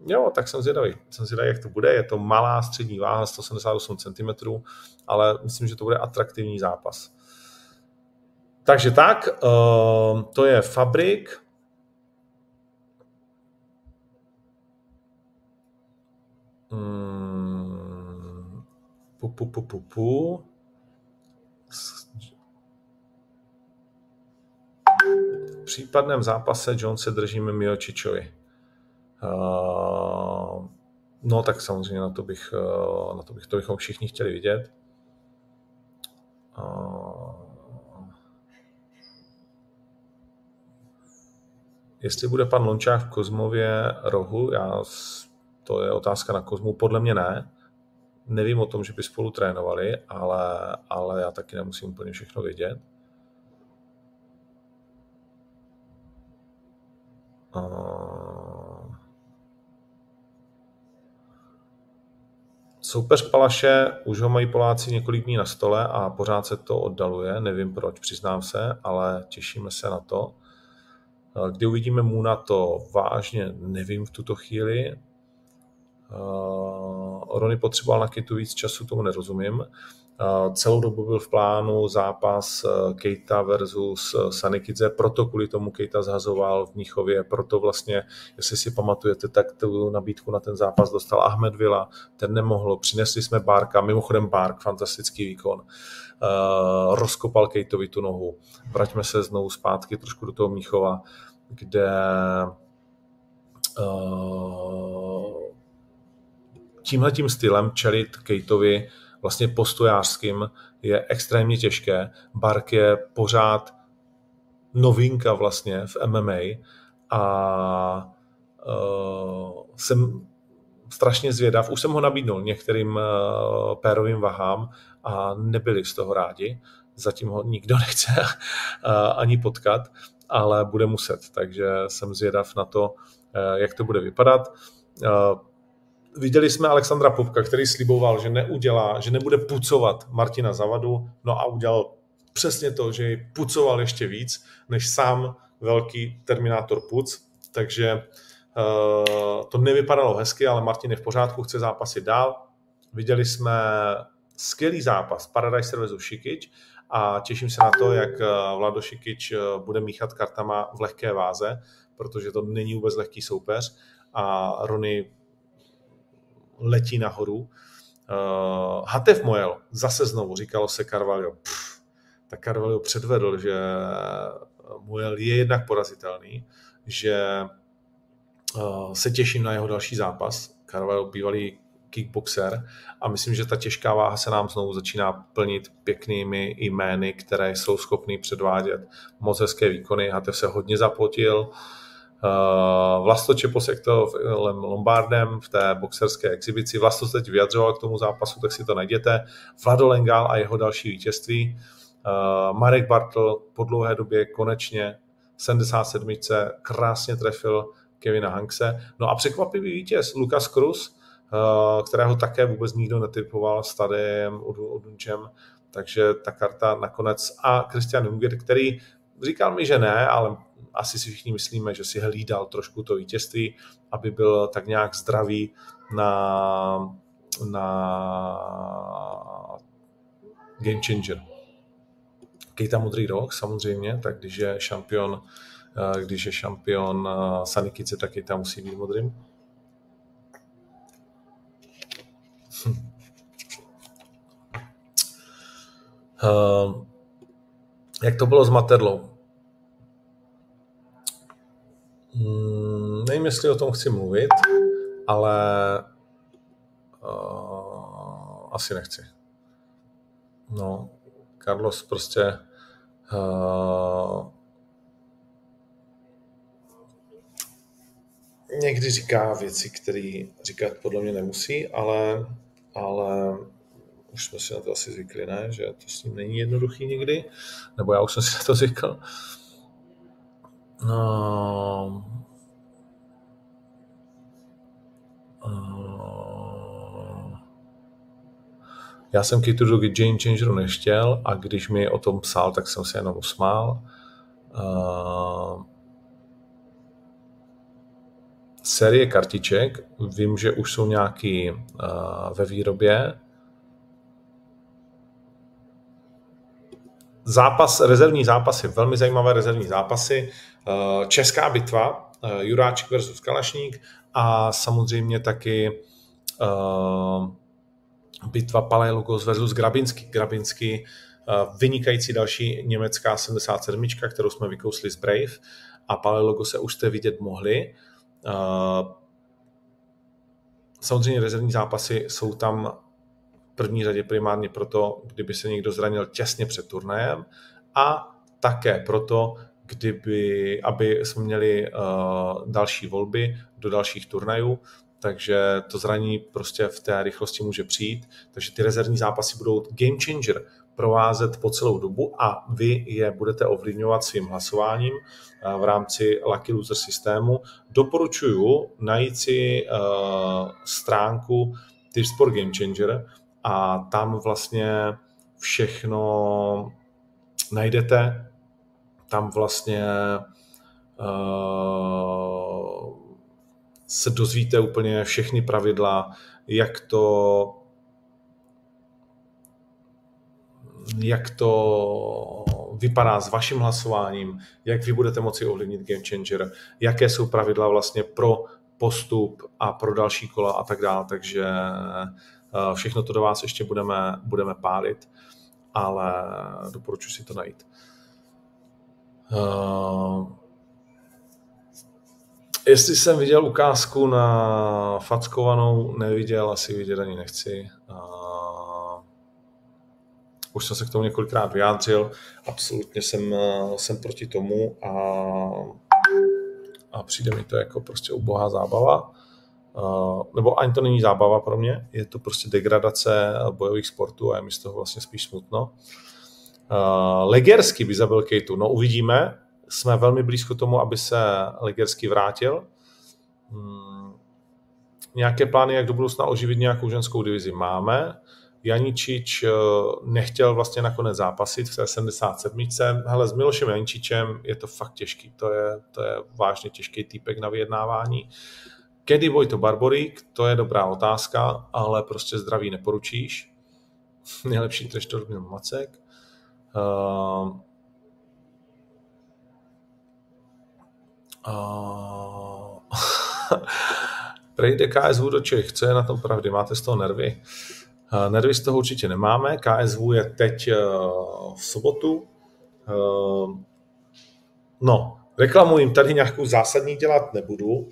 jo, tak jsem zvědavý. Jsem zvědavý, jak to bude. Je to malá střední váha, 178 cm, ale myslím, že to bude atraktivní zápas. Takže tak, eh, to je Fabrik. Hmm, pu, pu, pu, pu, pu. V případném zápase John se držíme Miočičovi. Uh, no tak samozřejmě na to, bych, uh, na to, bych, to bychom všichni chtěli vidět. Uh, jestli bude pan Lončák v Kozmově rohu, já, to je otázka na Kozmu, podle mě ne. Nevím o tom, že by spolu trénovali, ale, ale já taky nemusím úplně všechno vědět. Soupeř Palaše, už ho mají Poláci několik dní na stole a pořád se to oddaluje. Nevím proč, přiznám se, ale těšíme se na to. Kdy uvidíme Muna, to vážně nevím v tuto chvíli. Rony potřeboval na Kitu víc času, tomu nerozumím. Celou dobu byl v plánu zápas eh, Keita versus eh, Sanikidze, proto kvůli tomu Keita zhazoval v Mnichově, proto vlastně, jestli si pamatujete, tak tu nabídku na ten zápas dostal Ahmed Villa, ten nemohl, přinesli jsme Barka, mimochodem Bark, fantastický výkon, rozkopal Keitovi tu nohu. Vraťme se znovu zpátky trošku do toho Mnichova, kde uh, tímhletím stylem čelit Kejtovi vlastně postojářským je extrémně těžké. Bark je pořád novinka vlastně v MMA a uh, jsem strašně zvědav. Už jsem ho nabídnul některým uh, pérovým vahám a nebyli z toho rádi. Zatím ho nikdo nechce uh, ani potkat, ale bude muset. Takže jsem zvědav na to, uh, jak to bude vypadat. Uh, Viděli jsme Alexandra Popka, který sliboval, že neudělá, že nebude pucovat Martina Zavadu, no a udělal přesně to, že ji pucoval ještě víc, než sám velký Terminátor Puc, takže uh, to nevypadalo hezky, ale Martin je v pořádku, chce zápasit dál. Viděli jsme skvělý zápas Paradise vs. Šikič a těším se na to, jak eh, Vlado Šikič eh, bude míchat kartama v lehké váze, protože to není vůbec lehký soupeř a Rony letí nahoru. Uh, Hatev Moel, zase znovu, říkalo se Carvalho. Pff, tak Carvalho předvedl, že Moel je jednak porazitelný, že uh, se těším na jeho další zápas. Carvalho bývalý kickboxer a myslím, že ta těžká váha se nám znovu začíná plnit pěknými jmény, které jsou schopný předvádět moc hezké výkony. Hatev se hodně zapotil, Uh, Vlasto Čeposek to Lombardem v té boxerské exibici. Vlasto se teď vyjadřoval k tomu zápasu, tak si to najděte. Vlado Lengal a jeho další vítězství. Uh, Marek Bartl po dlouhé době konečně 77. krásně trefil Kevina Hankse. No a překvapivý vítěz Lukas Cruz, uh, kterého také vůbec nikdo netypoval s Tadejem Odunčem, takže ta karta nakonec a Christian Junger, který říkal mi, že ne, ale asi si všichni myslíme, že si hlídal trošku to vítězství, aby byl tak nějak zdravý na, na Game Changer. Kejta Modrý rok samozřejmě, tak když je šampion, eh, když je šampion eh, Sanikice, tak Kejta musí být modrým. Hm. Uh, jak to bylo s Materlou? Hmm, nevím, jestli o tom chci mluvit, ale uh, asi nechci. No, Carlos prostě Uh, někdy říká věci, které říkat podle mě nemusí, ale, ale už jsme si na to asi zvykli, ne? že to s ním není jednoduchý někdy, nebo já už jsem si na to zvykl. No, uh, já jsem Kitu do Game Changeru nechtěl a když mi o tom psal, tak jsem se jenom usmál. Uh, série kartiček, vím, že už jsou nějaký uh, ve výrobě. Zápas, rezervní zápasy, velmi zajímavé rezervní zápasy. Uh, Česká bitva, uh, Juráček versus Kalašník a samozřejmě taky uh, bitva Palaiologos versus. Grabinský uh, vynikající další německá 77, kterou jsme vykousli z Brave a Palaiologos se už jste vidět mohli. Samozřejmě rezervní zápasy jsou tam první řadě primárně proto, kdyby se někdo zranil těsně před turnajem a také proto, kdyby, aby jsme měli uh, další volby do dalších turnajů, takže to zranění prostě v té rychlosti může přijít, takže ty rezervní zápasy budou game changer provázet po celou dobu a vy je budete ovlivňovat svým hlasováním uh, v rámci Lucky Loser systému. Doporučuju najít si uh, stránku Tipsport Game Changer a tam vlastně všechno najdete, tam vlastně uh, se dozvíte úplně všechny pravidla, jak to jak to vypadá s vaším hlasováním, jak vy budete moci ovlivnit Game Changer, jaké jsou pravidla vlastně pro postup a pro další kola a tak dále, takže všechno to do vás ještě budeme, budeme pálit, ale doporučuji si to najít. Uh, jestli jsem viděl ukázku na fackovanou, neviděl, asi vidět ani nechci. Uh, už jsem se k tomu několikrát vyjádřil, absolutně jsem, jsem proti tomu a, a přijde mi to jako prostě ubohá zábava. Uh, nebo ani to není zábava pro mě, je to prostě degradace bojových sportů a je mi z toho vlastně spíš smutno. Uh, Legersky by zabil Kejtu, no uvidíme. Jsme velmi blízko tomu, aby se Legersky vrátil. Hmm. Nějaké plány, jak do budoucna oživit nějakou ženskou divizi máme. Janičič nechtěl vlastně nakonec zápasit v té 77. Hele, s Milošem Janičičem je to fakt těžký. To je, to je vážně těžký týpek na vyjednávání. Kedy Vojto Barborík, to je dobrá otázka, ale prostě zdraví neporučíš. Nejlepší trež to Macek. Uh, uh, Prejde KSV do Čech, co je na tom pravdy? Máte z toho nervy? Uh, nervy z toho určitě nemáme. KSV je teď uh, v sobotu. Uh, no, reklamu jim tady nějakou zásadní dělat nebudu.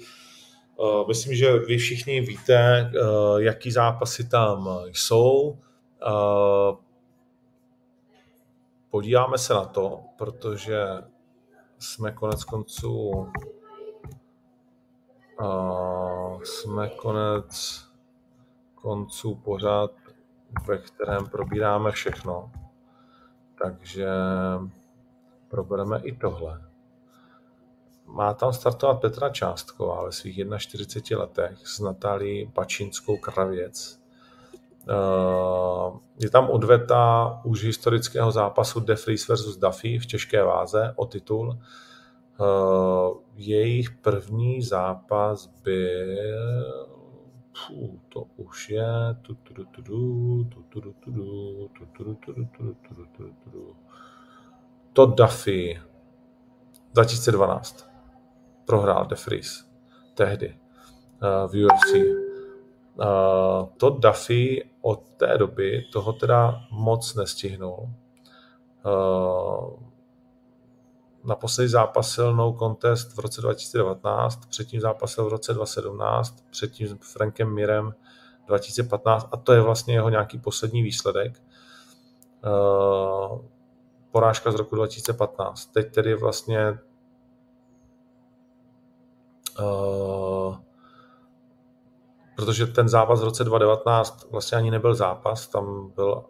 Uh, myslím, že vy všichni víte, uh, jaký zápasy tam jsou. Uh, podíváme se na to, protože jsme konec konců jsme konec konců pořád, ve kterém probíráme všechno. Takže probereme i tohle. Má tam startovat Petra Částková ve svých 41 letech s Natálí Pačinskou Kravěc Eh, je tam odveta už historického zápasu De Vries versus Duffy v těžké váze o titul. Eh, jejich první zápas byl Puh, to už je to Duffy 2012 prohrál De Vries tehdy v UFC Uh, to Duffy od té doby toho teda moc nestihnul. Uh, naposledy zápasil no contest v roce 2019, předtím zápasil v roce 2017, předtím s Frankem Mirem 2015 a to je vlastně jeho nějaký poslední výsledek. Porážka z roku 2015. Teď tedy vlastně uh, protože ten zápas v roce 2019 vlastně ani nebyl zápas, tam byl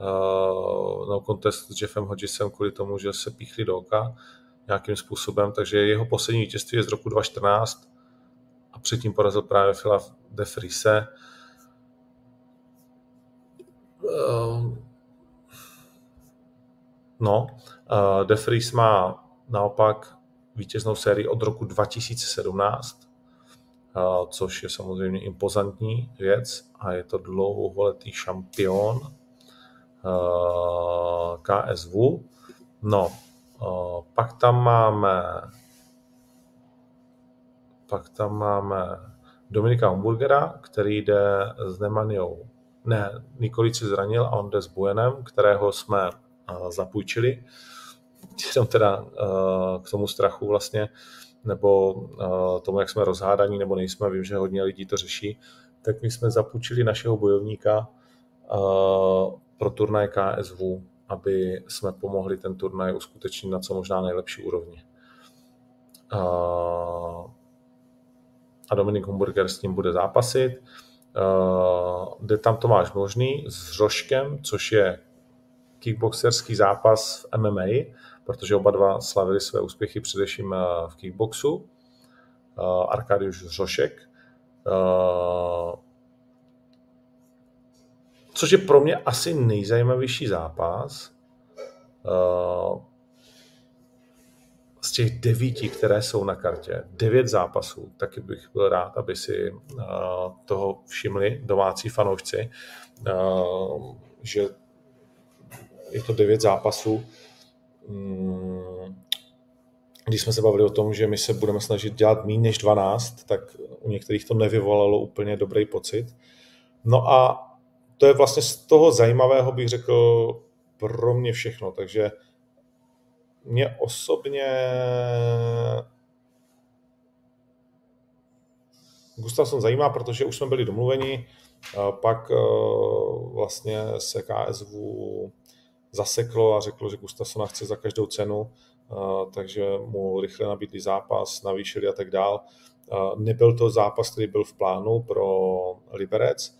uh, no contest s Jeffem Hodgesem kvůli tomu, že se píchli do oka nějakým způsobem, takže jeho poslední vítězství je z roku 2014 a předtím porazil právě Phila de Friese. Uh, no, uh, de Vries má naopak vítěznou sérii od roku 2017, což je samozřejmě impozantní věc a je to dlouholetý šampion KSV. No, pak tam máme pak tam máme Dominika Hamburgera, který jde s Nemaniou. Ne, Nikolič se zranil a on jde s Buenem, kterého jsme zapůjčili. Jenom teda k tomu strachu vlastně nebo uh, tomu, jak jsme rozhádaní nebo nejsme, vím, že hodně lidí to řeší, tak my jsme zapůjčili našeho bojovníka uh, pro turnaj KSV, aby jsme pomohli ten turnaj uskutečnit na co možná nejlepší úrovni. A Dominik Humburger s ním bude zápasit. Jde tam Tomáš Možný s Řoškem, což je kickboxerský zápas v MMA, protože oba dva slavili své úspěchy především eh, v kickboxu. Eh, Arkadiusz Řošek, eh, což je pro mě asi nejzajímavější zápas z těch devíti, které jsou na kartě. Devět zápasů, taky bych byl rád, aby si toho všimli domácí fanoušci, že je to devět zápasů, když jsme se bavili o tom, že my se budeme snažit dělat méně než 12, tak u některých to nevyvolalo úplně dobrý pocit. No a to je vlastně z toho zajímavého, bych řekl, pro mě všechno. Takže mě osobně Gustafsson zajímá, protože už jsme byli domluveni, pak eh, vlastně se KSV zaseklo a řeklo, že Gustafsona chce za každou cenu, takže mu rychle nabídli zápas, navýšili a tak dál. Nebyl to zápas, který byl v plánu pro Liberec,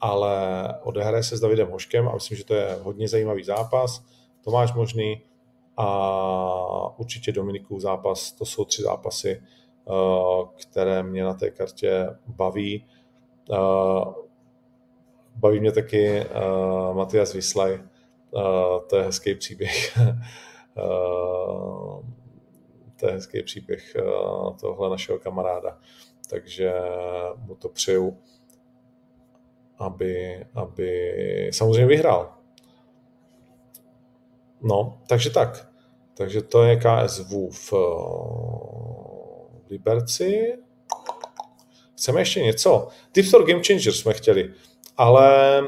ale odehraje se s Davidem Hoškem a myslím, že to je hodně zajímavý zápas. Tomáš Možný a určitě Dominikův zápas. To jsou tři zápasy, které mě na té kartě baví. Baví mě taky Matias Vyslaj, Uh, to je hezký příběh. to je hezký příběh tohle našeho kamaráda. Takže mu to přeju, aby, aby samozřejmě vyhrál. No, takže tak. Takže to je KSV v Liberci. Chceme ještě něco? Tips for Game Changer jsme chtěli, ale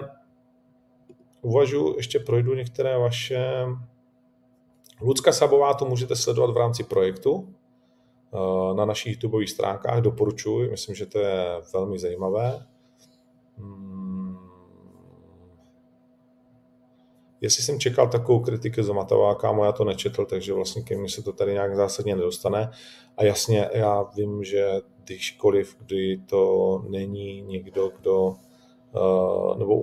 uvažuji, ještě projdu některé vaše... Lucka Sabová to můžete sledovat v rámci projektu eh, na našich YouTube stránkách, doporučuji, myslím, že to je velmi zajímavé. Hmm. Jestli jsem čekal takovou kritiku z Mataváka, já to nečetl, takže vlastně ke mně se to tady nějak zásadně nedostane. A jasně, já vím, že kdyžkoliv, kdy to není někdo, kdo, uh, nebo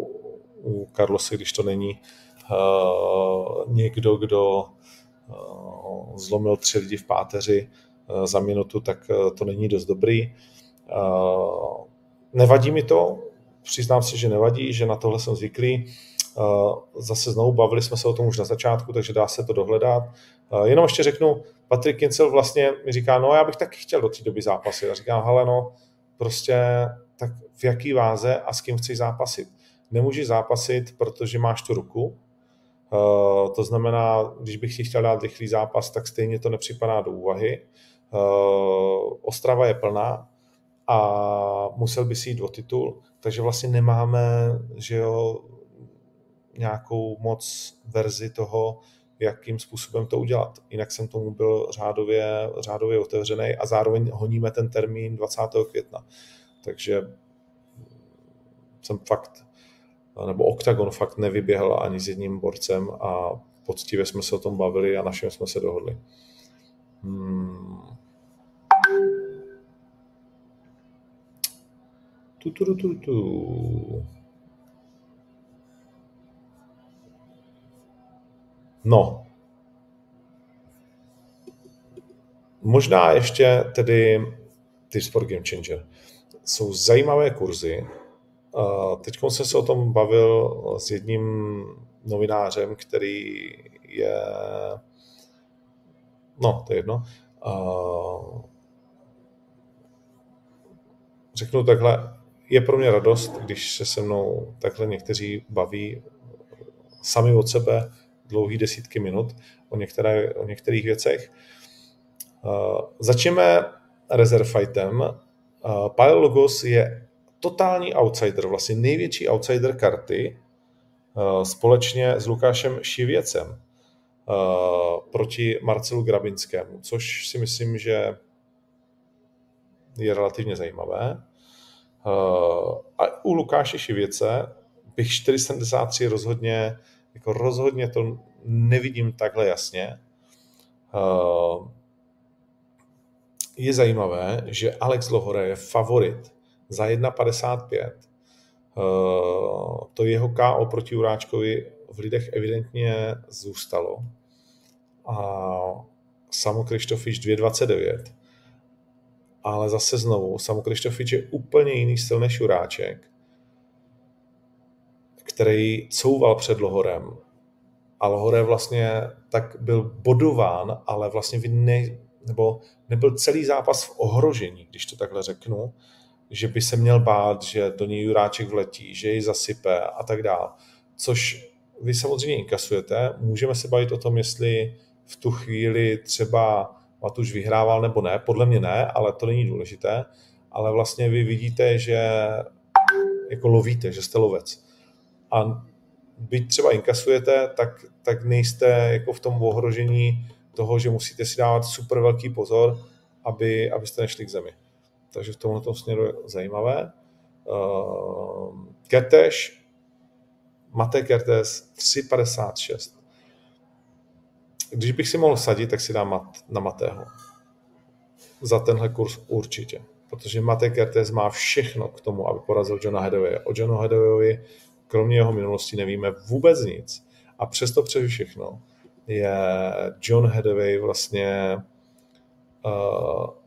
u Carlose, když to není uh, někdo, kdo uh, zlomil tři lidi v páteři uh, za minutu, tak to není dost dobrý. Nevadí mi to, přiznám si, že nevadí, že na tohle jsem zvyklý. Zase znovu bavili jsme se o tom už na začátku, takže dá se to dohledat. Jenom ještě řeknu, Patrik Kincel vlastně mi říká, no já bych taky chtěl do té doby zápasit. A říkám, hele no, prostě tak v jaký váze a s kým chci zápasit nemůžeš zápasit, protože máš tu ruku. Uh, to znamená, když bych ti chtěl dát rychlý zápas, tak stejně to nepřipadá do úvahy. Uh, Ostrava je plná a musel by si jít o titul, takže vlastně nemáme že jo, nějakou moc verzi toho, jakým způsobem to udělat. Jinak jsem tomu byl řádově, řádově otevřený a zároveň honíme ten termín 20. května. Takže jsem fakt nebo OKTAGON fakt nevyběhl ani s jedním borcem a poctivě jsme se o tom bavili a na všem jsme se dohodli. Hmm. Tu, tu, tu, tu. No. Možná ještě tedy ty Sport Game Changer. Jsou zajímavé kurzy. Teď jsem se o tom bavil s jedním novinářem, který je... No, to je jedno. Řeknu takhle, je pro mě radost, když se se mnou takhle někteří baví sami od sebe dlouhý desítky minut o, některé, o některých věcech. Uh, začneme reserve fightem. Uh, Pile Logos je totální outsider, vlastně největší outsider karty uh, společně s Lukášem Šivěcem uh, proti Marcelu Grabinskému, což si myslím, že je relativně zajímavé. Uh, a u Lukáše Šivěce bych 473 rozhodně jako rozhodně to nevidím takhle jasně. Je zajímavé, že Alex Lohore je favorit za 1,55. Uh, to jeho KO proti Uráčkovi v lidech evidentně zůstalo. A Samo Krištofič 2,29. Ale zase znovu, Samo Krištofič je úplně jiný styl než Uráček který couval před Lohorem. A Lohore vlastně tak byl bodován, ale vlastně ne, nebo nebyl celý zápas v ohrožení, když to takhle řeknu, že by se měl bát, že do něj Juráček vletí, že ji zasype a tak dále. Což vy samozřejmě inkasujete. Můžeme se bavit o tom, jestli v tu chvíli třeba Matuš vyhrával nebo ne. Podle mě ne, ale to není důležité. Ale vlastně vy vidíte, že jako lovíte, že jste lovec a byť třeba inkasujete, tak, tak nejste jako v tom ohrožení toho, že musíte si dávat super velký pozor, aby, abyste nešli k zemi. Takže v tomhle směru je zajímavé. Uh, Kertéž, Mate Kertéz 3,56. Když bych si mohl sadit, tak si dám mat, na Matého. Za tenhle kurz určitě. Protože Mate Kertéz má všechno k tomu, aby porazil Johna Hedaway. O Johnu Hedawayovi kromě jeho minulosti nevíme vůbec nic. A přesto přes všechno je John Hathaway vlastně uh,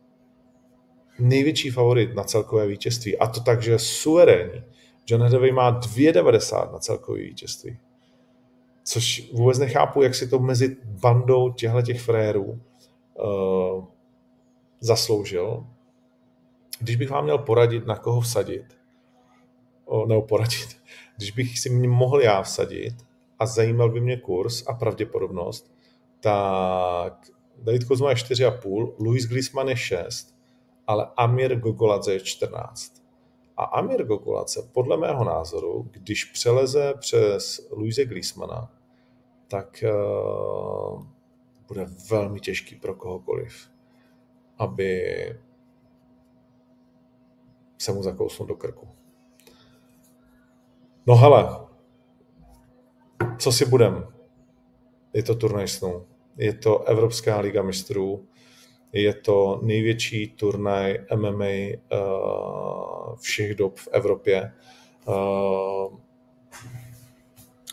největší favorit na celkové vítězství. A to tak, že je suverénní. John Hathaway má 2,90 na celkové vítězství. Což vůbec nechápu, jak si to mezi bandou těchto těch frérů uh, zasloužil. Když bych vám měl poradit, na koho vsadit, o, nebo poradit, když bych si mě mohl já vsadit a zajímal by mě kurz a pravděpodobnost, tak David Kozma je 4,5, Luis Glisman je 6, ale Amir Gogoladze je 14. A Amir Gogoladze, podle mého názoru, když přeleze přes Luise Glismana, tak uh, bude velmi těžký pro kohokoliv, aby se mu zakousnul do krku. No hele, co si budem? Je to turnaj snů. Je to Evropská liga mistrů. Je to největší turnaj MMA eh, všech dob v Evropě. Uh,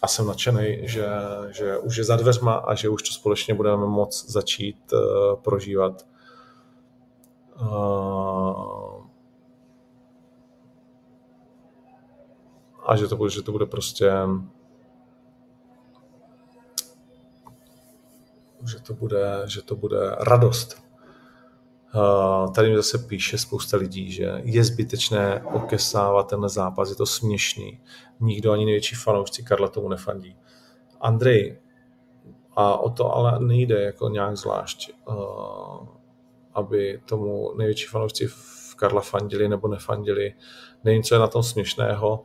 a jsem nadšený, že, že už je za dveřma a že už to společně budeme moct začít uh, prožívat. A že to bude, že to bude prostě že to bude, že to bude radost. Uh, tady mi zase píše spousta lidí, že je zbytečné okesávat ten zápas, je to směšný. Nikdo, ani největší fanoušci Karla tomu nefandí. Andrej, a o to ale nejde jako nějak zvlášť, uh, aby tomu největší fanoušci v Karla fandili nebo nefandili. Není co je na tom směšného.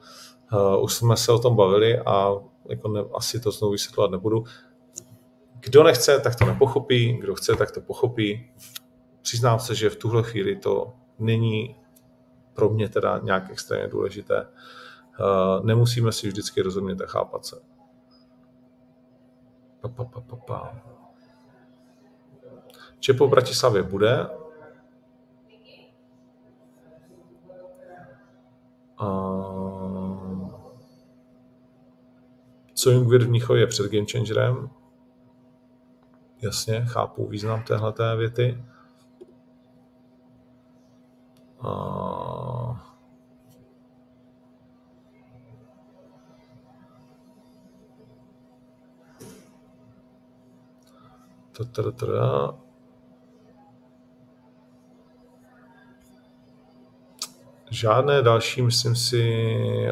Uh, už jsme se o tom bavili a jako ne, asi to znovu vysvětlovat nebudu. Kdo nechce, tak to nepochopí, kdo chce, tak to pochopí. Přiznám se, že v tuhle chvíli to není pro mě teda nějak extrémně důležité. Uh, nemusíme si vždycky rozumět a chápat se. Pa, pa, pa, pa, pa. Čepo v Bratislavě bude. A... Co Jungwirth v Mnichově před Game Changerem? Jasně, chápu význam téhleté věty. A... Žádné další, myslím si,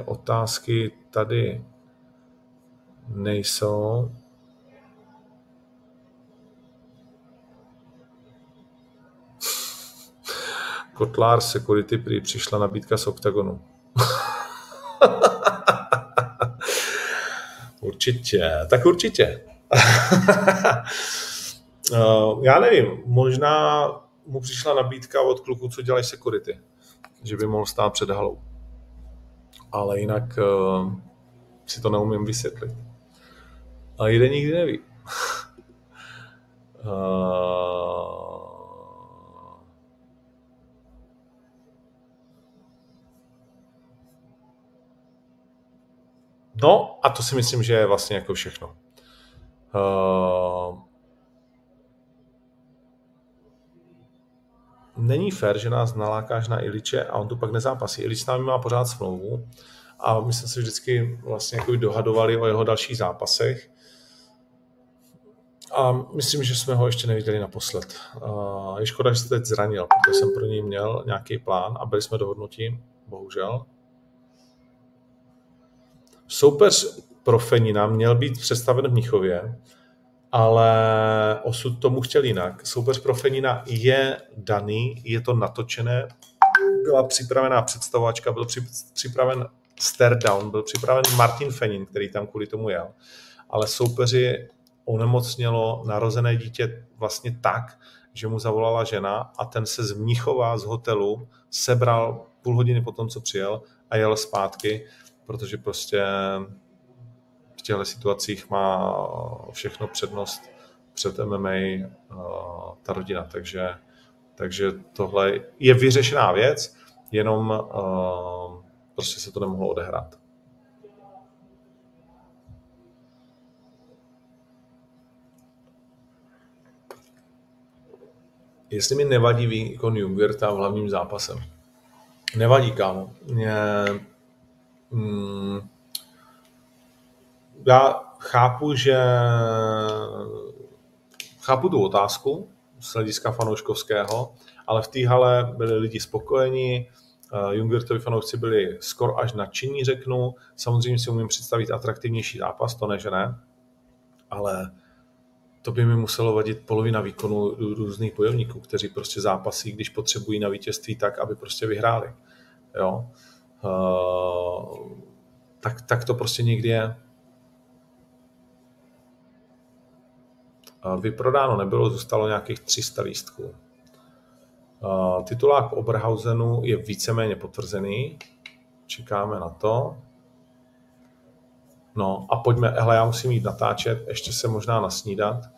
otázky tady nejsou. Kotlár Security prý přišla nabídka z OKTAGONu. určitě, tak určitě. Uh, já nevím, možná mu přišla nabídka od kluku, co dělají security, že by mohl stát před halou. Ale jinak uh, si to neumím vysvětlit. A jeden nikdy neví. uh, No a to si myslím, že je vlastně jako všechno. Uh, není fér, že nás nalákáš na Iliče a on tu pak nezápasí. Ilič s námi má pořád smlouvu a my jsme se vždycky vlastně jako dohadovali o jeho dalších zápasech. A myslím, že jsme ho ještě neviděli naposled. Je škoda, že se teď zranil, protože jsem pro něj měl nějaký plán a byli jsme dohodnutí, bohužel. Soupeř pro Fenina měl být představen v Mnichově, ale osud tomu chtěl jinak. Soupeř pro Fenina je daný, je to natočené, byla připravená představovačka, byl připraven stare down, byl připraven Martin Fenin, který tam kvůli tomu jel. Ale soupeři onemocnělo narozené dítě vlastně tak, že mu zavolala žena a ten se z Mnichova, z hotelu, sebral půl hodiny po tom, co přijel a jel zpátky, protože prostě v těchto situacích má všechno přednost před MMA uh, ta rodina. Takže, takže tohle je vyřešená věc, jenom uh, prostě se to nemohlo odehrát. Jestli mi nevadí výkon Jungwirta v hlavním zápasem. Nevadí, kámo. Mě, mm, já chápu, že chápu tu otázku z hlediska fanouškovského, ale v té hale byli lidi spokojení, uh, Jungwirtovi fanoušci byli skoro až nadšení, řeknu. Samozřejmě si umím představit atraktivnější zápas, to ne, že ne, ale to by mi muselo vadit polovina výkonu různých bojovníků, kteří prostě zápasí, když potřebují na vítězství tak, aby prostě vyhráli. Jo? Uh, tak, tak to prostě někdy je. Vyprodáno nebylo, zůstalo nějakých 300 lístků. Titulák Oberhausenu je víceméně potvrzený. Čekáme na to. No a pojďme, hele, já musím jít natáčet, ještě se možná nasnídat.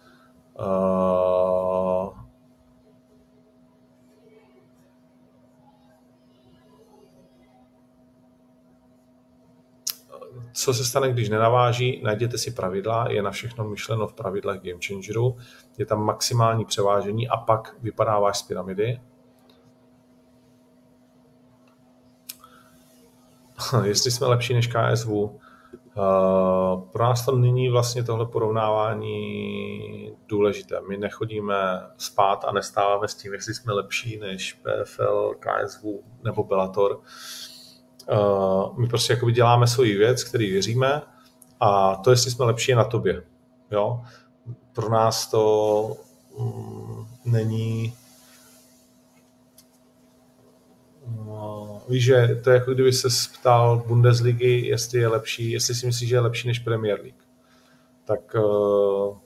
Co se stane, když nenaváží, najděte si pravidla, je na všechno myšleno v pravidlech Game Changeru, je tam maximální převážení a pak vypadáváš z pyramidy. Jestli jsme lepší než KSV, uh, pro nás to není vlastně tohle porovnávání důležité. My nechodíme spát a nestáváme s tím, jestli jsme lepší než PFL, KSV nebo Bellator. Uh, my prostě jakoby děláme svoji věc, který věříme a to, jestli jsme lepší, je na tobě. Jo? Pro nás to mm, není No, víš, že to je jako kdyby se ptal Bundesligy, jestli je lepší, jestli si myslíš, že je lepší než Premier League. Tak uh,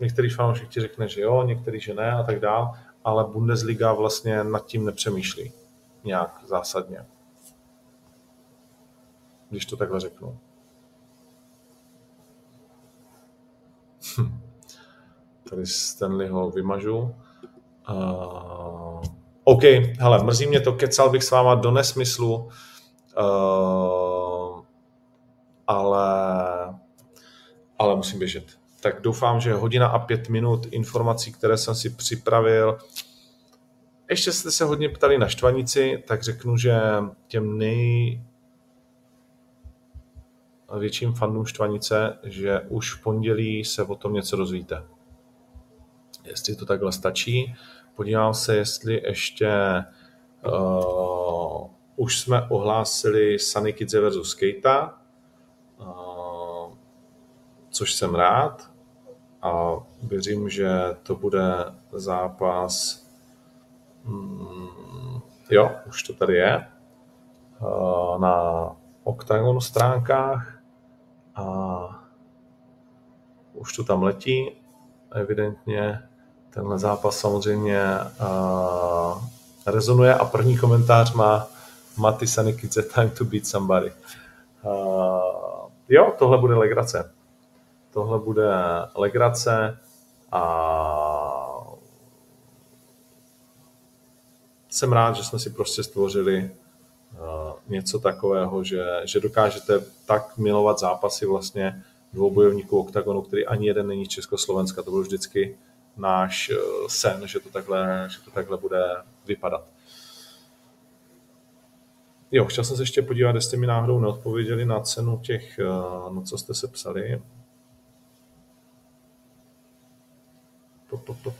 některý fanoušek ti řekne, že jo, některý, že ne a tak dál, ale Bundesliga vlastně nad tím nepřemýšlí nějak zásadně. Když to takhle řeknu. Tady Stanleyho vymažu. Uh, OK, hele, mrzí mě to, kecal bych s váma do nesmyslu, uh, ale, ale musím běžet. Tak doufám, že hodina a pět minut informací, které jsem si připravil. Ještě jste se hodně ptali na štvanici, tak řeknu, že těm nej, větším fanům štvanice, že už v pondělí se o tom něco dozvíte. Jestli to takhle stačí. Podívám se, jestli ještě uh, už jsme ohlásili Sunny Kidze versus Keita, uh, což jsem rád a věřím, že to bude zápas mm, jo, už to tady je uh, na Octagon stránkách a už to tam letí evidentně tenhle zápas samozřejmě uh, rezonuje a první komentář má Mati Sanikidze Time to beat somebody. Uh, jo, tohle bude legrace. Tohle bude legrace a jsem rád, že jsme si prostě stvořili uh, něco takového, že, že dokážete tak milovat zápasy vlastně dvou bojovníků oktagonu, který ani jeden není Československa. To byl vždycky náš eh, sen, že to takhle, že to takhle bude vypadat. Jo, chtěl jsem se ještě podívat, jestli mi náhodou neodpověděli na cenu těch, eh, no co jste se psali. Po, po, po.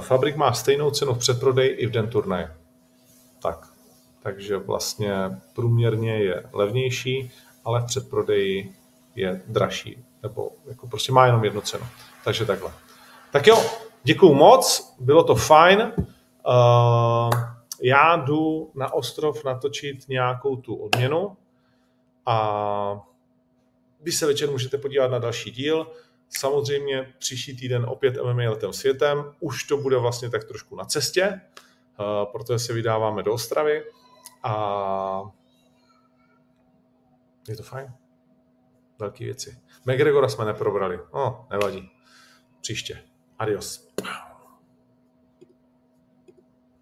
Fabrik má stejnou cenu v předprodeji i v den turnaje. Tak, takže vlastně průměrně je levnější, ale v předprodeji je dražší, nebo jako prostě má jenom jednu cenu. Takže takhle. Tak jo, děkuju moc, bylo to fajn. Uh, já jdu na ostrov natočit nějakou tu odměnu a vy se večer můžete podívat na další díl. Samozřejmě příští týden opět MMA letem světem. Už to bude vlastně tak trošku na cestě, eh, protože se vydáváme do Ostravy a je to fajn. Velké věci. McGregora jsme neprobrali. No, nevadí. Příště. Adios.